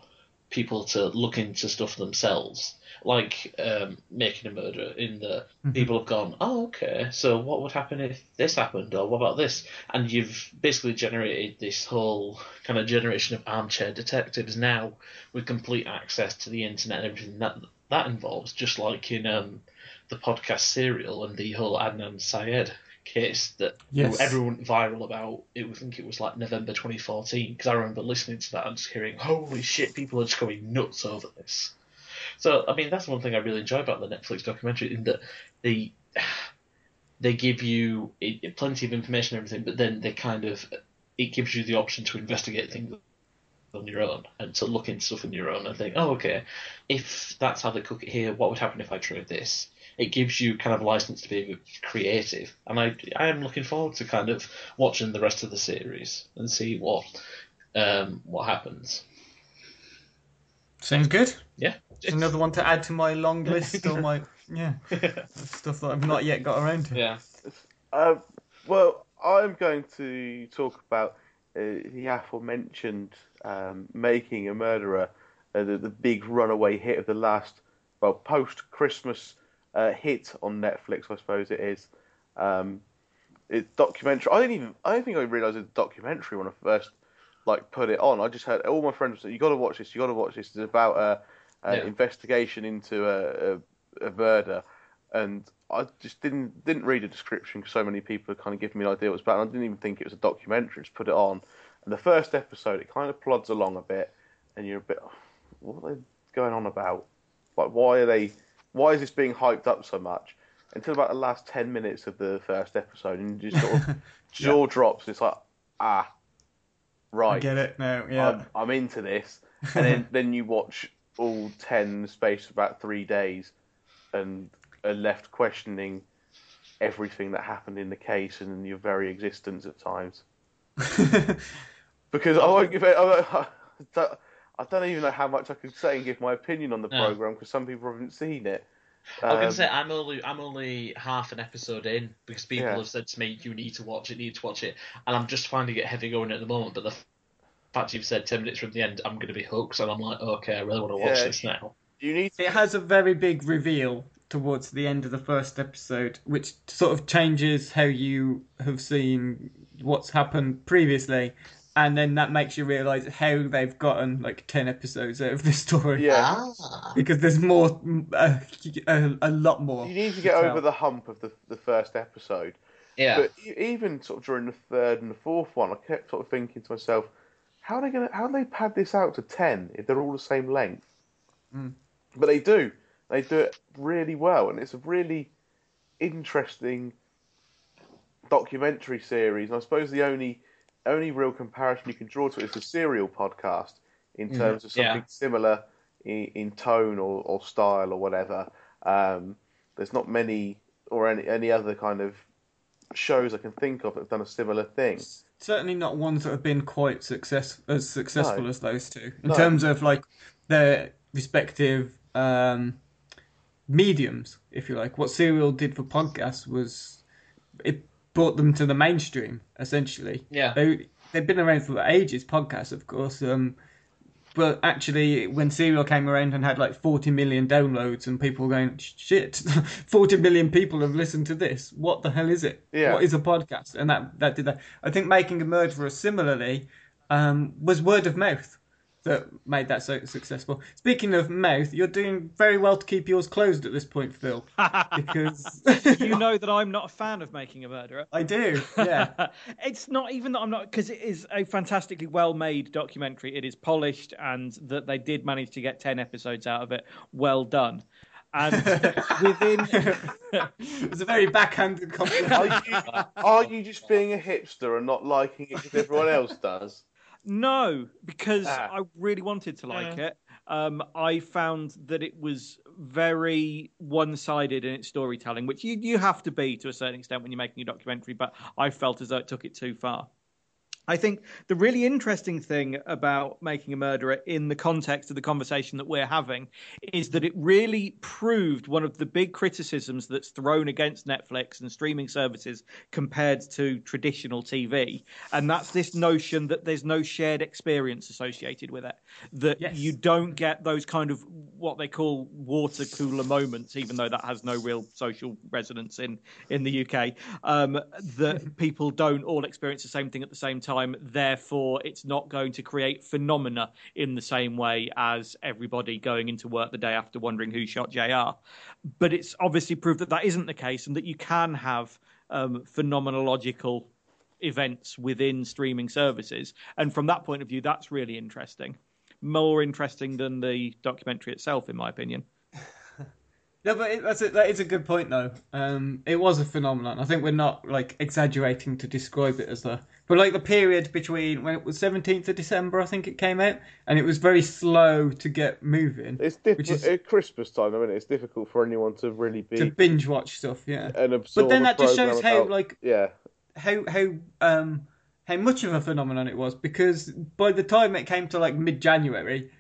people to look into stuff themselves, like um, making a murder. In the people have gone, oh, okay, so what would happen if this happened, or what about this? And you've basically generated this whole kind of generation of armchair detectives now with complete access to the internet and everything that that involves, just like in um, the podcast serial and the whole Adnan Syed case that Yes. everyone went viral about. It, I think it was like November 2014 because I remember listening to that and just hearing, "Holy shit, people are just going nuts over this." So I mean, that's one thing I really enjoy about the Netflix documentary in that they they give you it, plenty of information and everything, but then they kind of it gives you the option to investigate things on your own and to look into stuff on your own and think, oh, okay, if that's how they cook it here, what would happen if I tried this? It gives you kind of license to be creative, and I I am looking forward to kind of watching the rest of the series and see what um what happens. Sounds good. Yeah, It's another one to add to my long list or my yeah stuff that I've not yet got around to. yeah. Uh, well, I'm going to talk about uh, the aforementioned um, Making a Murderer, uh, the, the big runaway hit of the last, well, post Christmas uh, hit on Netflix, I suppose it is. Um, it's documentary. I didn't even. I don't think I realised it was a documentary when I first like put it on. I just heard all my friends say, "You got to watch this. You got to watch this." It's about a, a Yeah. investigation into a, a, a murder, and I just didn't didn't read the description because so many people kind of give me an idea what it was about. And I didn't even think it was a documentary. Just put it on, and the first episode it kind of plods along a bit, and you're a bit, what are they going on about? Like, why are they? Why is this being hyped up so much? Until about the last ten minutes of the first episode, and you just sort of jaw drops. It's like, ah, right. I get it now. Yeah. I'm, I'm into this. And then, then you watch all 10 in the space of about three days and are left questioning everything that happened in the case and your very existence at times. Because I won't give it. I, I, I don't even know how much I could say and give my opinion on the No. program because some people haven't seen it. I was Um, gonna say I'm only I'm only half an episode in because people Yeah. have said to me you need to watch it, you need to watch it, and I'm just finding it heavy going at the moment. But the fact you've said ten minutes from the end, I'm gonna be hooked, and I'm like, okay, I really want to watch Yeah. this now. you need to It has a very big reveal towards the end of the first episode, which sort of changes how you have seen what's happened previously, and then that makes you realise how they've gotten like ten episodes out of the story. yeah. Ah. Because there's more, a, a, a lot more. You need to get tell. over the hump of the the first episode. Yeah. But e- even sort of during the third and the fourth one, I kept sort of thinking to myself, how are they gonna how do they pad this out to ten if they're all the same length? Mm. But they do. They do it really well, and it's a really interesting documentary series. And I suppose the only only real comparison you can draw to it is the Serial podcast in terms of Yeah. something similar in, in tone or, or style or whatever. Um, there's not many or any any other kind of shows I can think of that have done a similar thing. Certainly not ones that have been quite success as successful No. as those two in No. terms of like their respective um, mediums, if you like. What Serial did for podcasts was it brought them to the mainstream essentially. Yeah. They they've been around for ages, podcasts of course. Um, but actually, when Serial came around and had like 40 million downloads, and people were going, shit, 40 million people have listened to this. What the hell is it? Yeah. What is a podcast? And that, that did that. I think Making a Murderer similarly um, was word of mouth that made that so successful. Speaking of mouth, you're doing very well to keep yours closed at this point, Phil, because you know that I'm not a fan of Making a Murderer. I do. Yeah. it's not even that I'm not because it is a fantastically well made documentary. It is polished, and that they did manage to get ten episodes out of it. Well done. And within, it's a very backhanded compliment. Are you, are you just being a hipster and not liking it because everyone else does? No, because Ah. I really wanted to like it. Um, I found that it was very one-sided in its storytelling, which you you have to be to a certain extent when you're making a documentary. But I felt as though it took it too far. I think the really interesting thing about making a murderer in the context of the conversation that we're having is that it really proved one of the big criticisms that's thrown against Netflix and streaming services compared to traditional TV. And that's this notion that there's no shared experience associated with it. That Yes. you don't get those kind of what they call water cooler moments, even though that has no real social resonance in, in the UK. Um, that people don't all experience the same thing at the same time. Therefore, it's not going to create phenomena in the same way as everybody going into work the day after wondering who shot JR. But it's obviously proved that that isn't the case and that you can have um, phenomenological events within streaming services. And from that point of view, that's really interesting. More interesting than the documentary itself, in my opinion. No, but it, that's a, that is a good point though. Um, it was a phenomenon. I think we're not like exaggerating to describe it as the, but like the period between when it was seventeenth of December, I think it came out, and it was very slow to get moving. It's Which is- at Christmas time. I mean, it's difficult for anyone to really be to binge watch stuff. Yeah, and absorb. but then that just program shows how about- like yeah, how how um how much of a phenomenon it was because by the time it came to like mid January,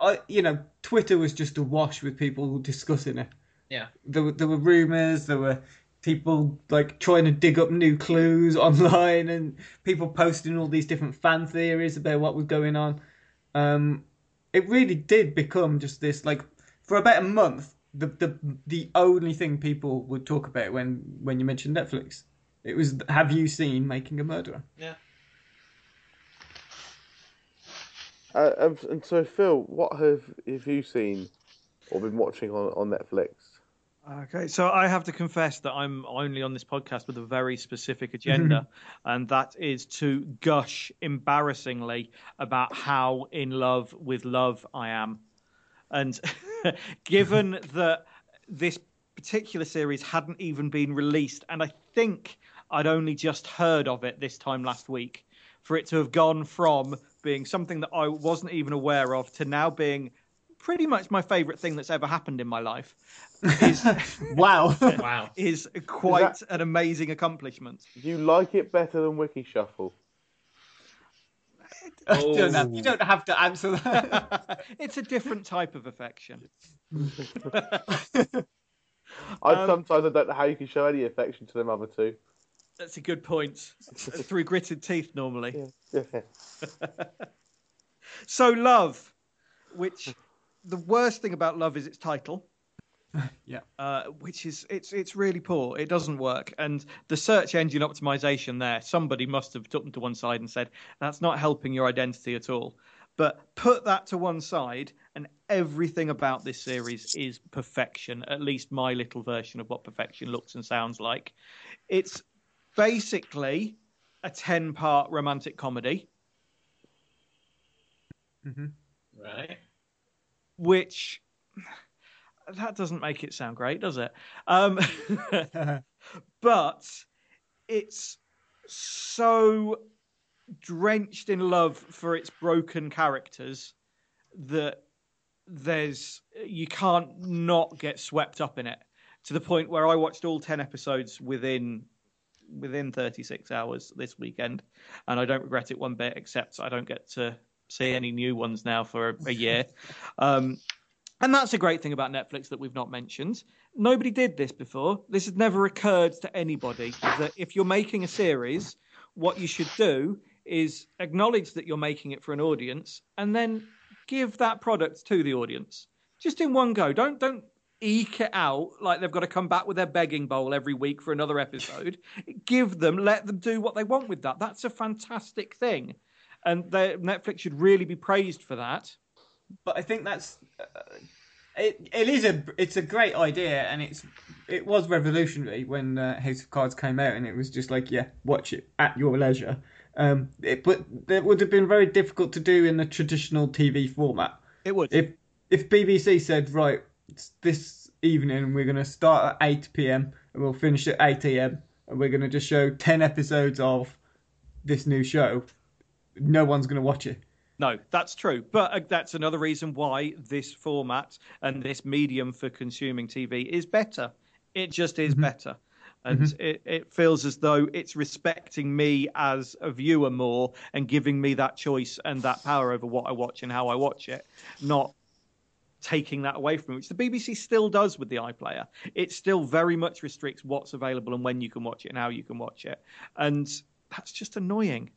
I you know Twitter was just awash with people discussing it. Yeah. There were there were rumors, there were people like trying to dig up new clues online, and people posting all these different fan theories about what was going on. Um, it really did become just this like for about a month. The, the the only thing people would talk about when when you mentioned Netflix, it was have you seen Making a Murderer? Yeah. uh, and, and so Phil, what have have you seen or been watching on on Netflix? Okay, so I have to confess that I'm only on this podcast with a very specific mm-hmm. agenda, and that is to gush embarrassingly about how in love with love I am. And given that this particular series hadn't even been released, and I think I'd only just heard of it this time last week, for it to have gone from being something that I wasn't even aware of to now being pretty much my favourite thing that's ever happened in my life is Wow. Wow. is quite an amazing accomplishment. Do you like it better than Wiki Shuffle? I don't have, you don't have to answer that. it's a different type of affection. I Um, sometimes I don't know how you can show any affection to them other two. That's a good point. Through gritted teeth, normally. Yeah. So, Love, which the worst thing about Love is its title. Yeah. Uh, which is it's it's really poor. It doesn't work, and the search engine optimization there. Somebody must have took them to one side and said that's not helping your identity at all. But put that to one side, and everything about this series is perfection. At least my little version of what perfection looks and sounds like. It's basically a ten-part romantic comedy. Right. Which that doesn't make it sound great, does it? Um, but it's so drenched in love for its broken characters that there's you can't not get swept up in it to the point where I watched all 10 episodes within within 36 hours this weekend and I don't regret it one bit except I don't get to see any new ones now for a, a year um, and that's a great thing about Netflix that we've not mentioned. Nobody did this before. This has never occurred to anybody. That if you're making a series, what you should do is acknowledge that you're making it for an audience, and then give that product to the audience, just in one go. Don't don't eke it out like they've got to come back with their begging bowl every week for another episode. give them, let them do what they want with that. That's a fantastic thing, and they, Netflix should really be praised for that. but I think that's uh, it. It is a it's a great idea, and it's it was revolutionary when uh, House of Cards came out, and it was just like yeah, watch it at your leisure. Um, it, but it would have been very difficult to do in the traditional TV format. It would. If if BBC said right, it's this evening we're going to start at eight pm and we'll finish at eight am, and we're going to just show ten episodes of this new show, no one's going to watch it. No, that's true. But uh, that's another reason why this format and this medium for consuming TV is better. It just is better. And it, it feels as though it's respecting me as a viewer more and giving me that choice and that power over what I watch and how I watch it, not taking that away from me, which the BBC still does with the iPlayer. It still very much restricts what's available and when you can watch it and how you can watch it. And that's just annoying.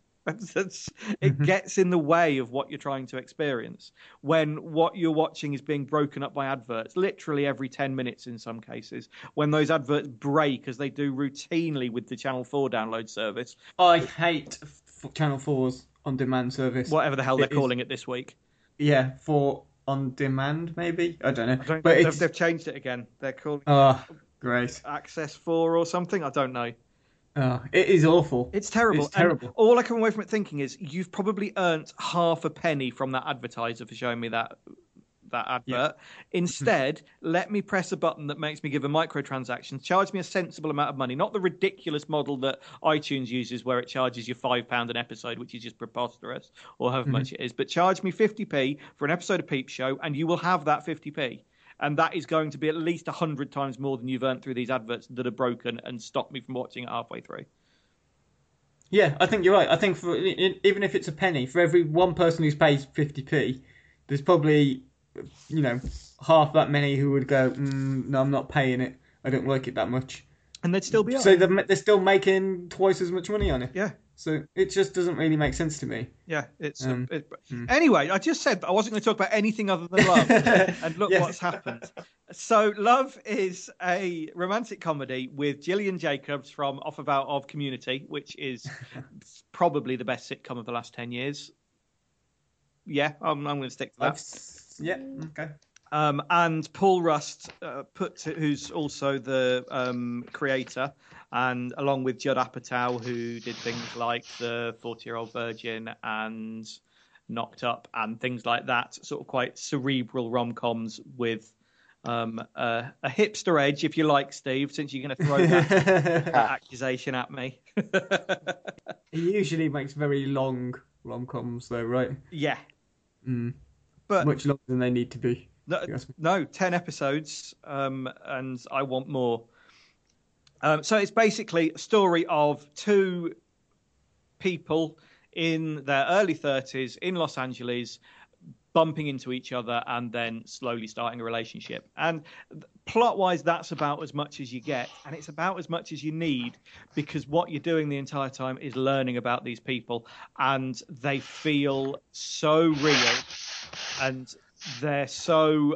That's, it mm-hmm. gets in the way of what you're trying to experience when what you're watching is being broken up by adverts literally every 10 minutes in some cases when those adverts break as they do routinely with the channel 4 download service I hate f- Channel 4's on demand service. whatever the hell they're It is- calling it this week Yeah, for on demand maybe. I don't know. I don't, but they've, they've changed it again they're calling oh great. access 4 or something i don't know Oh, it is awful. It's terrible. It's terrible. And all I come away from it thinking is you've probably earned half a penny from that advertiser for showing me that that advert. Instead, let me press a button that makes me give a microtransaction, charge me a sensible amount of money, not the ridiculous model that iTunes uses where it charges you five pound an episode, which is just preposterous, or however mm-hmm. much it is. But charge me 50p for an episode of Peep Show, and you will have that 50p. And that is going to be at least 100 times more than you've earned through these adverts that are broken and stop me from watching it halfway through. Yeah, I think you're right. I think for even if it's a penny, for every one person who's paid 50p, there's probably you know half that many who would go, mm, "No, I'm not paying it. I don't like it that much." And they'd still be on. So they're, they're still making twice as much money on it. yeah. So it just doesn't really make sense to me. Yeah, it's Um, it, anyway. I just said I wasn't going to talk about anything other than love, and look Yes. what's happened. So, Love is a romantic comedy with Gillian Jacobs from Off About of Community, which is probably the best sitcom of the last ten years. Yeah, I'm, I'm going to stick to I've, that. yeah, okay. Um, and Paul Rust, uh, put who's also the um, creator, and along with Judd Apatow, who did things like the Forty Year Old Virgin and Knocked Up and things like that, sort of quite cerebral rom coms with um, uh, a hipster edge, if you like, Steve. Since you're going to throw that, that accusation at me, He usually makes very long rom coms, though, right? yeah. Mm. But Much longer than they need to be. No, no, ten episodes, um, and I want more. Um, so it's basically a story of two people in their early 30s in Los Angeles, bumping into each other and then slowly starting a relationship. And plot wise, that's about as much as you get. And it's about as much as you need because what you're doing the entire time is learning about these people and they feel so real and they're so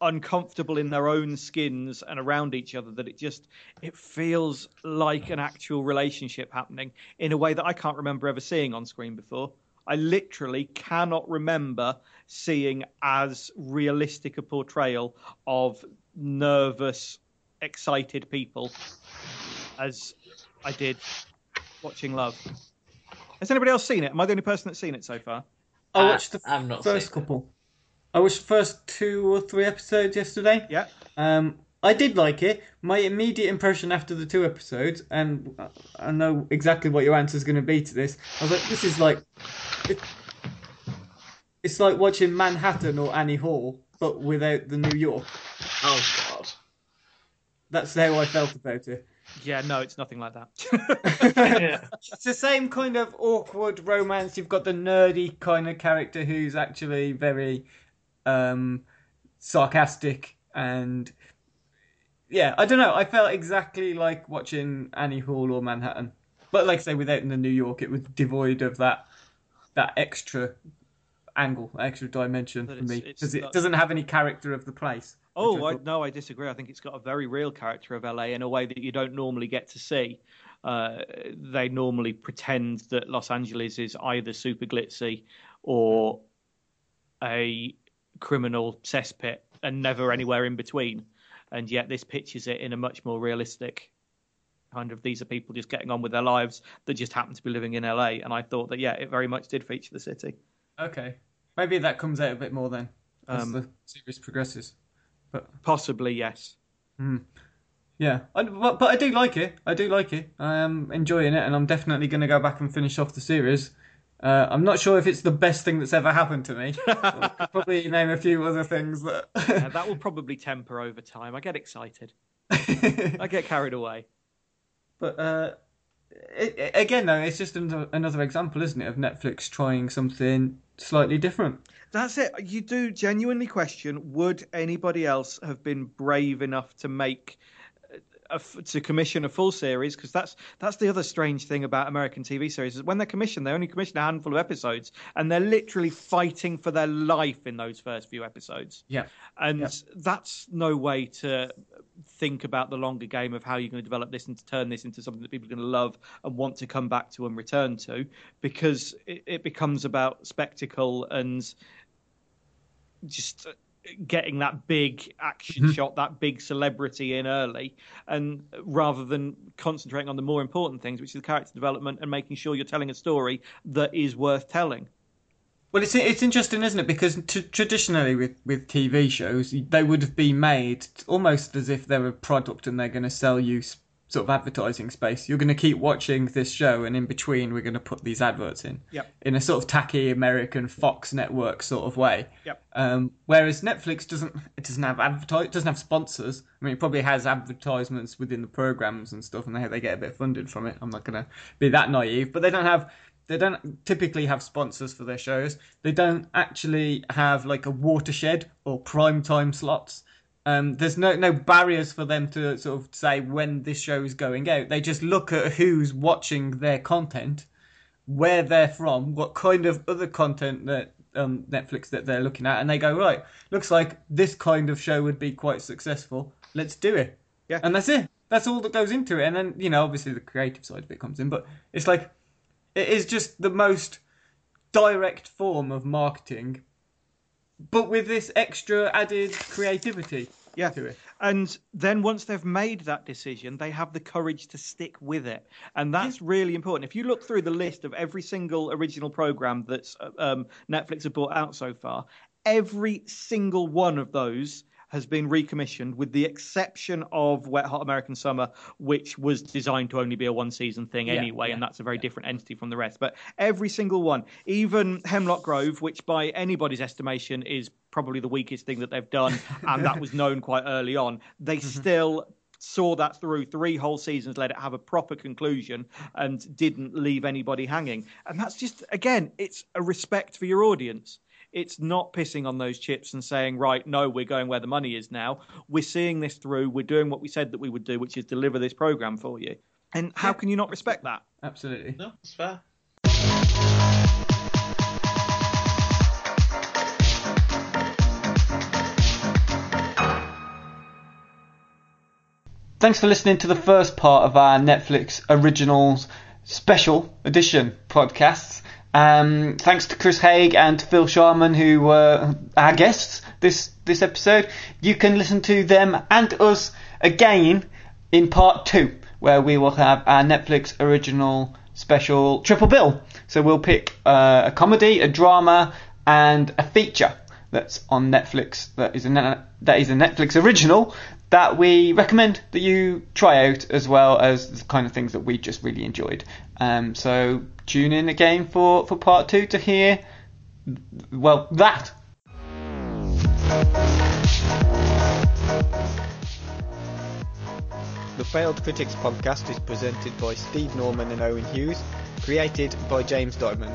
uncomfortable in their own skins and around each other that it just it feels like an actual relationship happening in a way that I can't remember ever seeing on screen before. I literally cannot remember seeing as realistic a portrayal of nervous, excited people as I did watching Love. Has anybody else seen it? Am I the only person that's seen it so far? I watched the I've not first seen it. couple. I watched the first two or three episodes yesterday. Yeah. Um, I did like it. My immediate impression after the two episodes, and I know exactly what your answer is going to be to this. I was like, this is like, it, it's like watching Manhattan or Annie Hall, but without the New York. Oh god. That's how I felt about it. Yeah, no, it's nothing like that. yeah. It's the same kind of awkward romance. You've got the nerdy kind of character who's actually very um, sarcastic and yeah, I don't know. I felt exactly like watching Annie Hall or Manhattan, but like I say, without in the New York, it was devoid of that that extra angle, extra dimension for me because it doesn't have any character of the place. Oh, I I, no, I disagree. I think it's got a very real character of LA in a way that you don't normally get to see. Uh, they normally pretend that Los Angeles is either super glitzy or a criminal cesspit and never anywhere in between. And yet this pictures it in a much more realistic kind of these are people just getting on with their lives that just happen to be living in LA. And I thought that, yeah, it very much did feature the city. Okay, maybe that comes out a bit more then as Um, the series progresses. But possibly, yes. Yeah, I, but, but I do like it. I do like it. I am enjoying it, and I'm definitely going to go back and finish off the series. Uh, I'm not sure if it's the best thing that's ever happened to me. I could probably name a few other things Yeah, that. that will probably temper over time. I get excited. I get carried away. but uh, it, it- again, though, it's just another, another example, isn't it, of Netflix trying something slightly different. That's it. You do genuinely question: Would anybody else have been brave enough to make a, to commission a full series? Because that's that's the other strange thing about American TV series is when they're commissioned, they only commission a handful of episodes, and they're literally fighting for their life in those first few episodes. Yeah. And that's no way to think about the longer game of how you're going to develop this and to turn this into something that people are going to love and want to come back to and return to because it, it becomes about spectacle and just getting that big action mm-hmm. shot, that big celebrity in early, and rather than concentrating on the more important things, which is the character development and making sure you're telling a story that is worth telling. Well, it's it's interesting, isn't it? Because t- traditionally with, with TV shows, they would have been made almost as if they're a product and they're going to sell you sort of advertising space. You're going to keep watching this show, and in between, we're going to put these adverts in. Yep. In a sort of tacky American Fox network sort of way. Yep. Um, whereas Netflix doesn't it doesn't have advertise it doesn't have sponsors. I mean, it probably has advertisements within the programs and stuff, and they they get a bit funded from it. I'm not going to be that naive, but they don't have they don't typically have sponsors for their shows. They don't actually have like a watershed or prime time slots. Um, there's no no barriers for them to sort of say when this show is going out. They just look at who's watching their content, where they're from, what kind of other content that um, Netflix that they're looking at, and they go right. Looks like this kind of show would be quite successful. Let's do it. Yeah. and that's it. That's all that goes into it. And then you know, obviously the creative side of it comes in, but it's like it is just the most direct form of marketing, but with this extra added creativity Yeah. And then once they've made that decision, they have the courage to stick with it. And that's really important. If you look through the list of every single original program that's um, Netflix have brought out so far, every single one of those has been recommissioned with the exception of Wet Hot American Summer, which was designed to only be a one season thing anyway, and that's a very different entity from the rest. But every single one, even Hemlock Grove, which by anybody's estimation is probably the weakest thing that they've done, and that was known quite early on, they mm-hmm. still saw that through three whole seasons, let it have a proper conclusion, and didn't leave anybody hanging. And that's just, again, it's a respect for your audience. It's not pissing on those chips and saying, right, no, we're going where the money is now. We're seeing this through. We're doing what we said that we would do, which is deliver this program for you. And how can you not respect that? Absolutely. No, it's fair. Thanks for listening to the first part of our Netflix Originals Special Edition podcasts. Um, thanks to Chris Haig and Phil Sharman, who were our guests this this episode. You can listen to them and us again in part two, where we will have our Netflix Original Special Triple Bill. So we'll pick uh, a comedy, a drama, and a feature that's on Netflix that is a that is a Netflix original that we recommend that you try out as well as the kind of things that we just really enjoyed. Um, so tune in again for, for part two to hear well that. The Failed Critics podcast is presented by Steve Norman and Owen Hughes, created by James Diamond,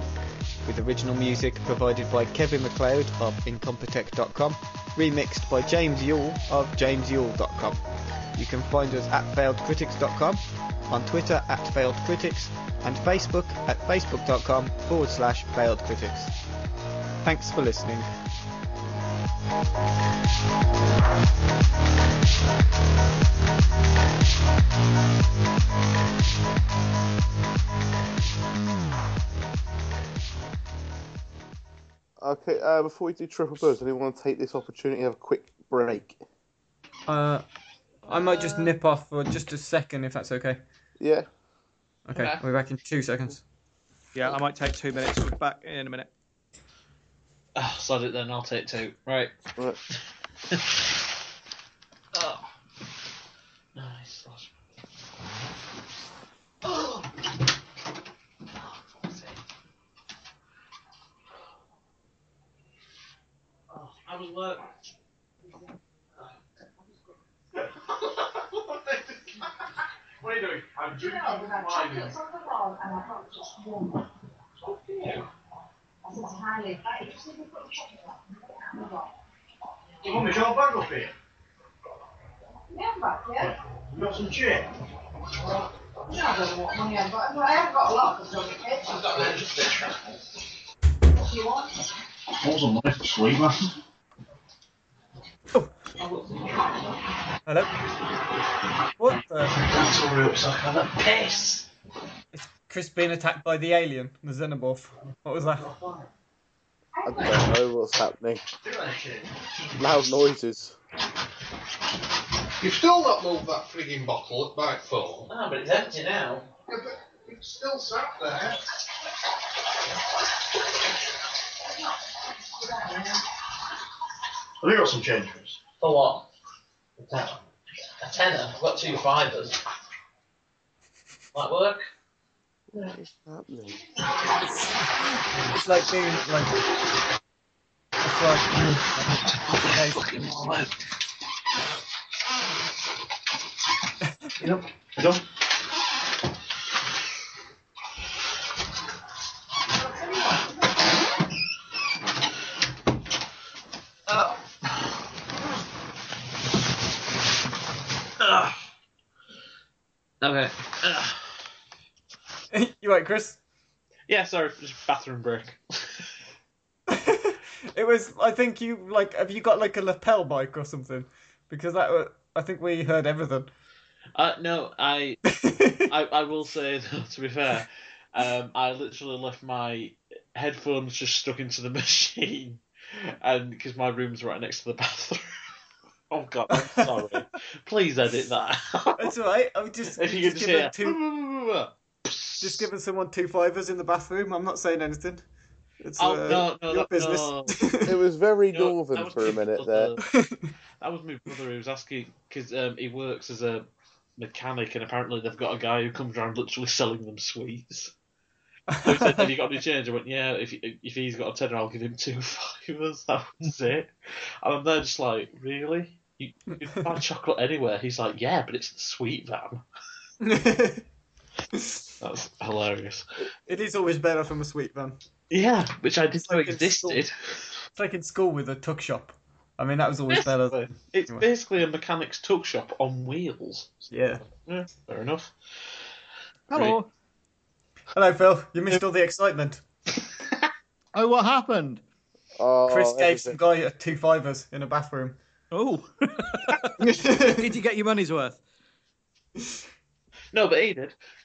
with original music provided by Kevin MacLeod of Incompetech.com, remixed by James Yule of JamesYule.com. You can find us at FailedCritics.com, on Twitter at FailedCritics, and Facebook at Facebook.com forward slash FailedCritics. Thanks for listening. Okay, uh, before we do triple bills, I do want to take this opportunity to have a quick break. Uh, I might just nip off for just a second if that's okay. Yeah. Okay, Okay. we'll be back in two seconds. Yeah, I might take two minutes. We're back in a minute. Oh, sod it then, I'll take two. Right. Right. Oh. Nice. Oh. Oh, I was work. what are you doing? I'm drinking wine. You want me to hold bag up here? You got some chips? Also nice and sweet, man. Hello? What the? That's all real, it's like I'm a piss. It's Chris being attacked by the alien, the Xenomorph. What was that? I don't know what's happening. Loud noises. You've still not moved that frigging bottle at my phone. Ah, but it's empty now. Yeah, but it's still sat there. Have you got some change for us? For what? A tenner. A tenner? I've got two fivers. Might work? What is happening? It's like being like. It's like. You know? You know? Okay. Right, Chris? Yeah, sorry, just bathroom break. it was. I think you like. Have you got like a lapel mic or something? Because that. wa- I think we heard everything. Uh, no, I, I, I will say though, to be fair, um, I literally left my headphones just stuck into the machine, and because my room's right next to the bathroom. oh God, I'm sorry. Please edit that. out. That's all right. I'm just. if you just just hear. two. Just giving someone two fivers in the bathroom. I'm not saying anything. It's Oh uh, no, no, your that, business. no. It was very No, northern that was for a my minute there. That was my brother who was asking because um, he works as a mechanic, and apparently they've got a guy who comes around literally selling them sweets. So he said, "Have you got any change?" I went, "Yeah. If if he's got a tenner, I'll give him two fivers." That was it. And I'm there just like, really? You, you can buy chocolate anywhere. He's like, yeah, but it's the sweet van. That's hilarious. it is always better from a sweet van. Yeah, which I didn't know like existed. It's like in school with a tuck shop. I mean, that was always better. Than... It's basically a mechanic's tuck shop on wheels. Yeah. Yeah, fair enough. Hello. Hello, Phil. You missed all the excitement. Oh, what happened? Oh, Chris gave everything. some guy two fivers in a bathroom. Oh. Did you get your money's worth? No, but he did.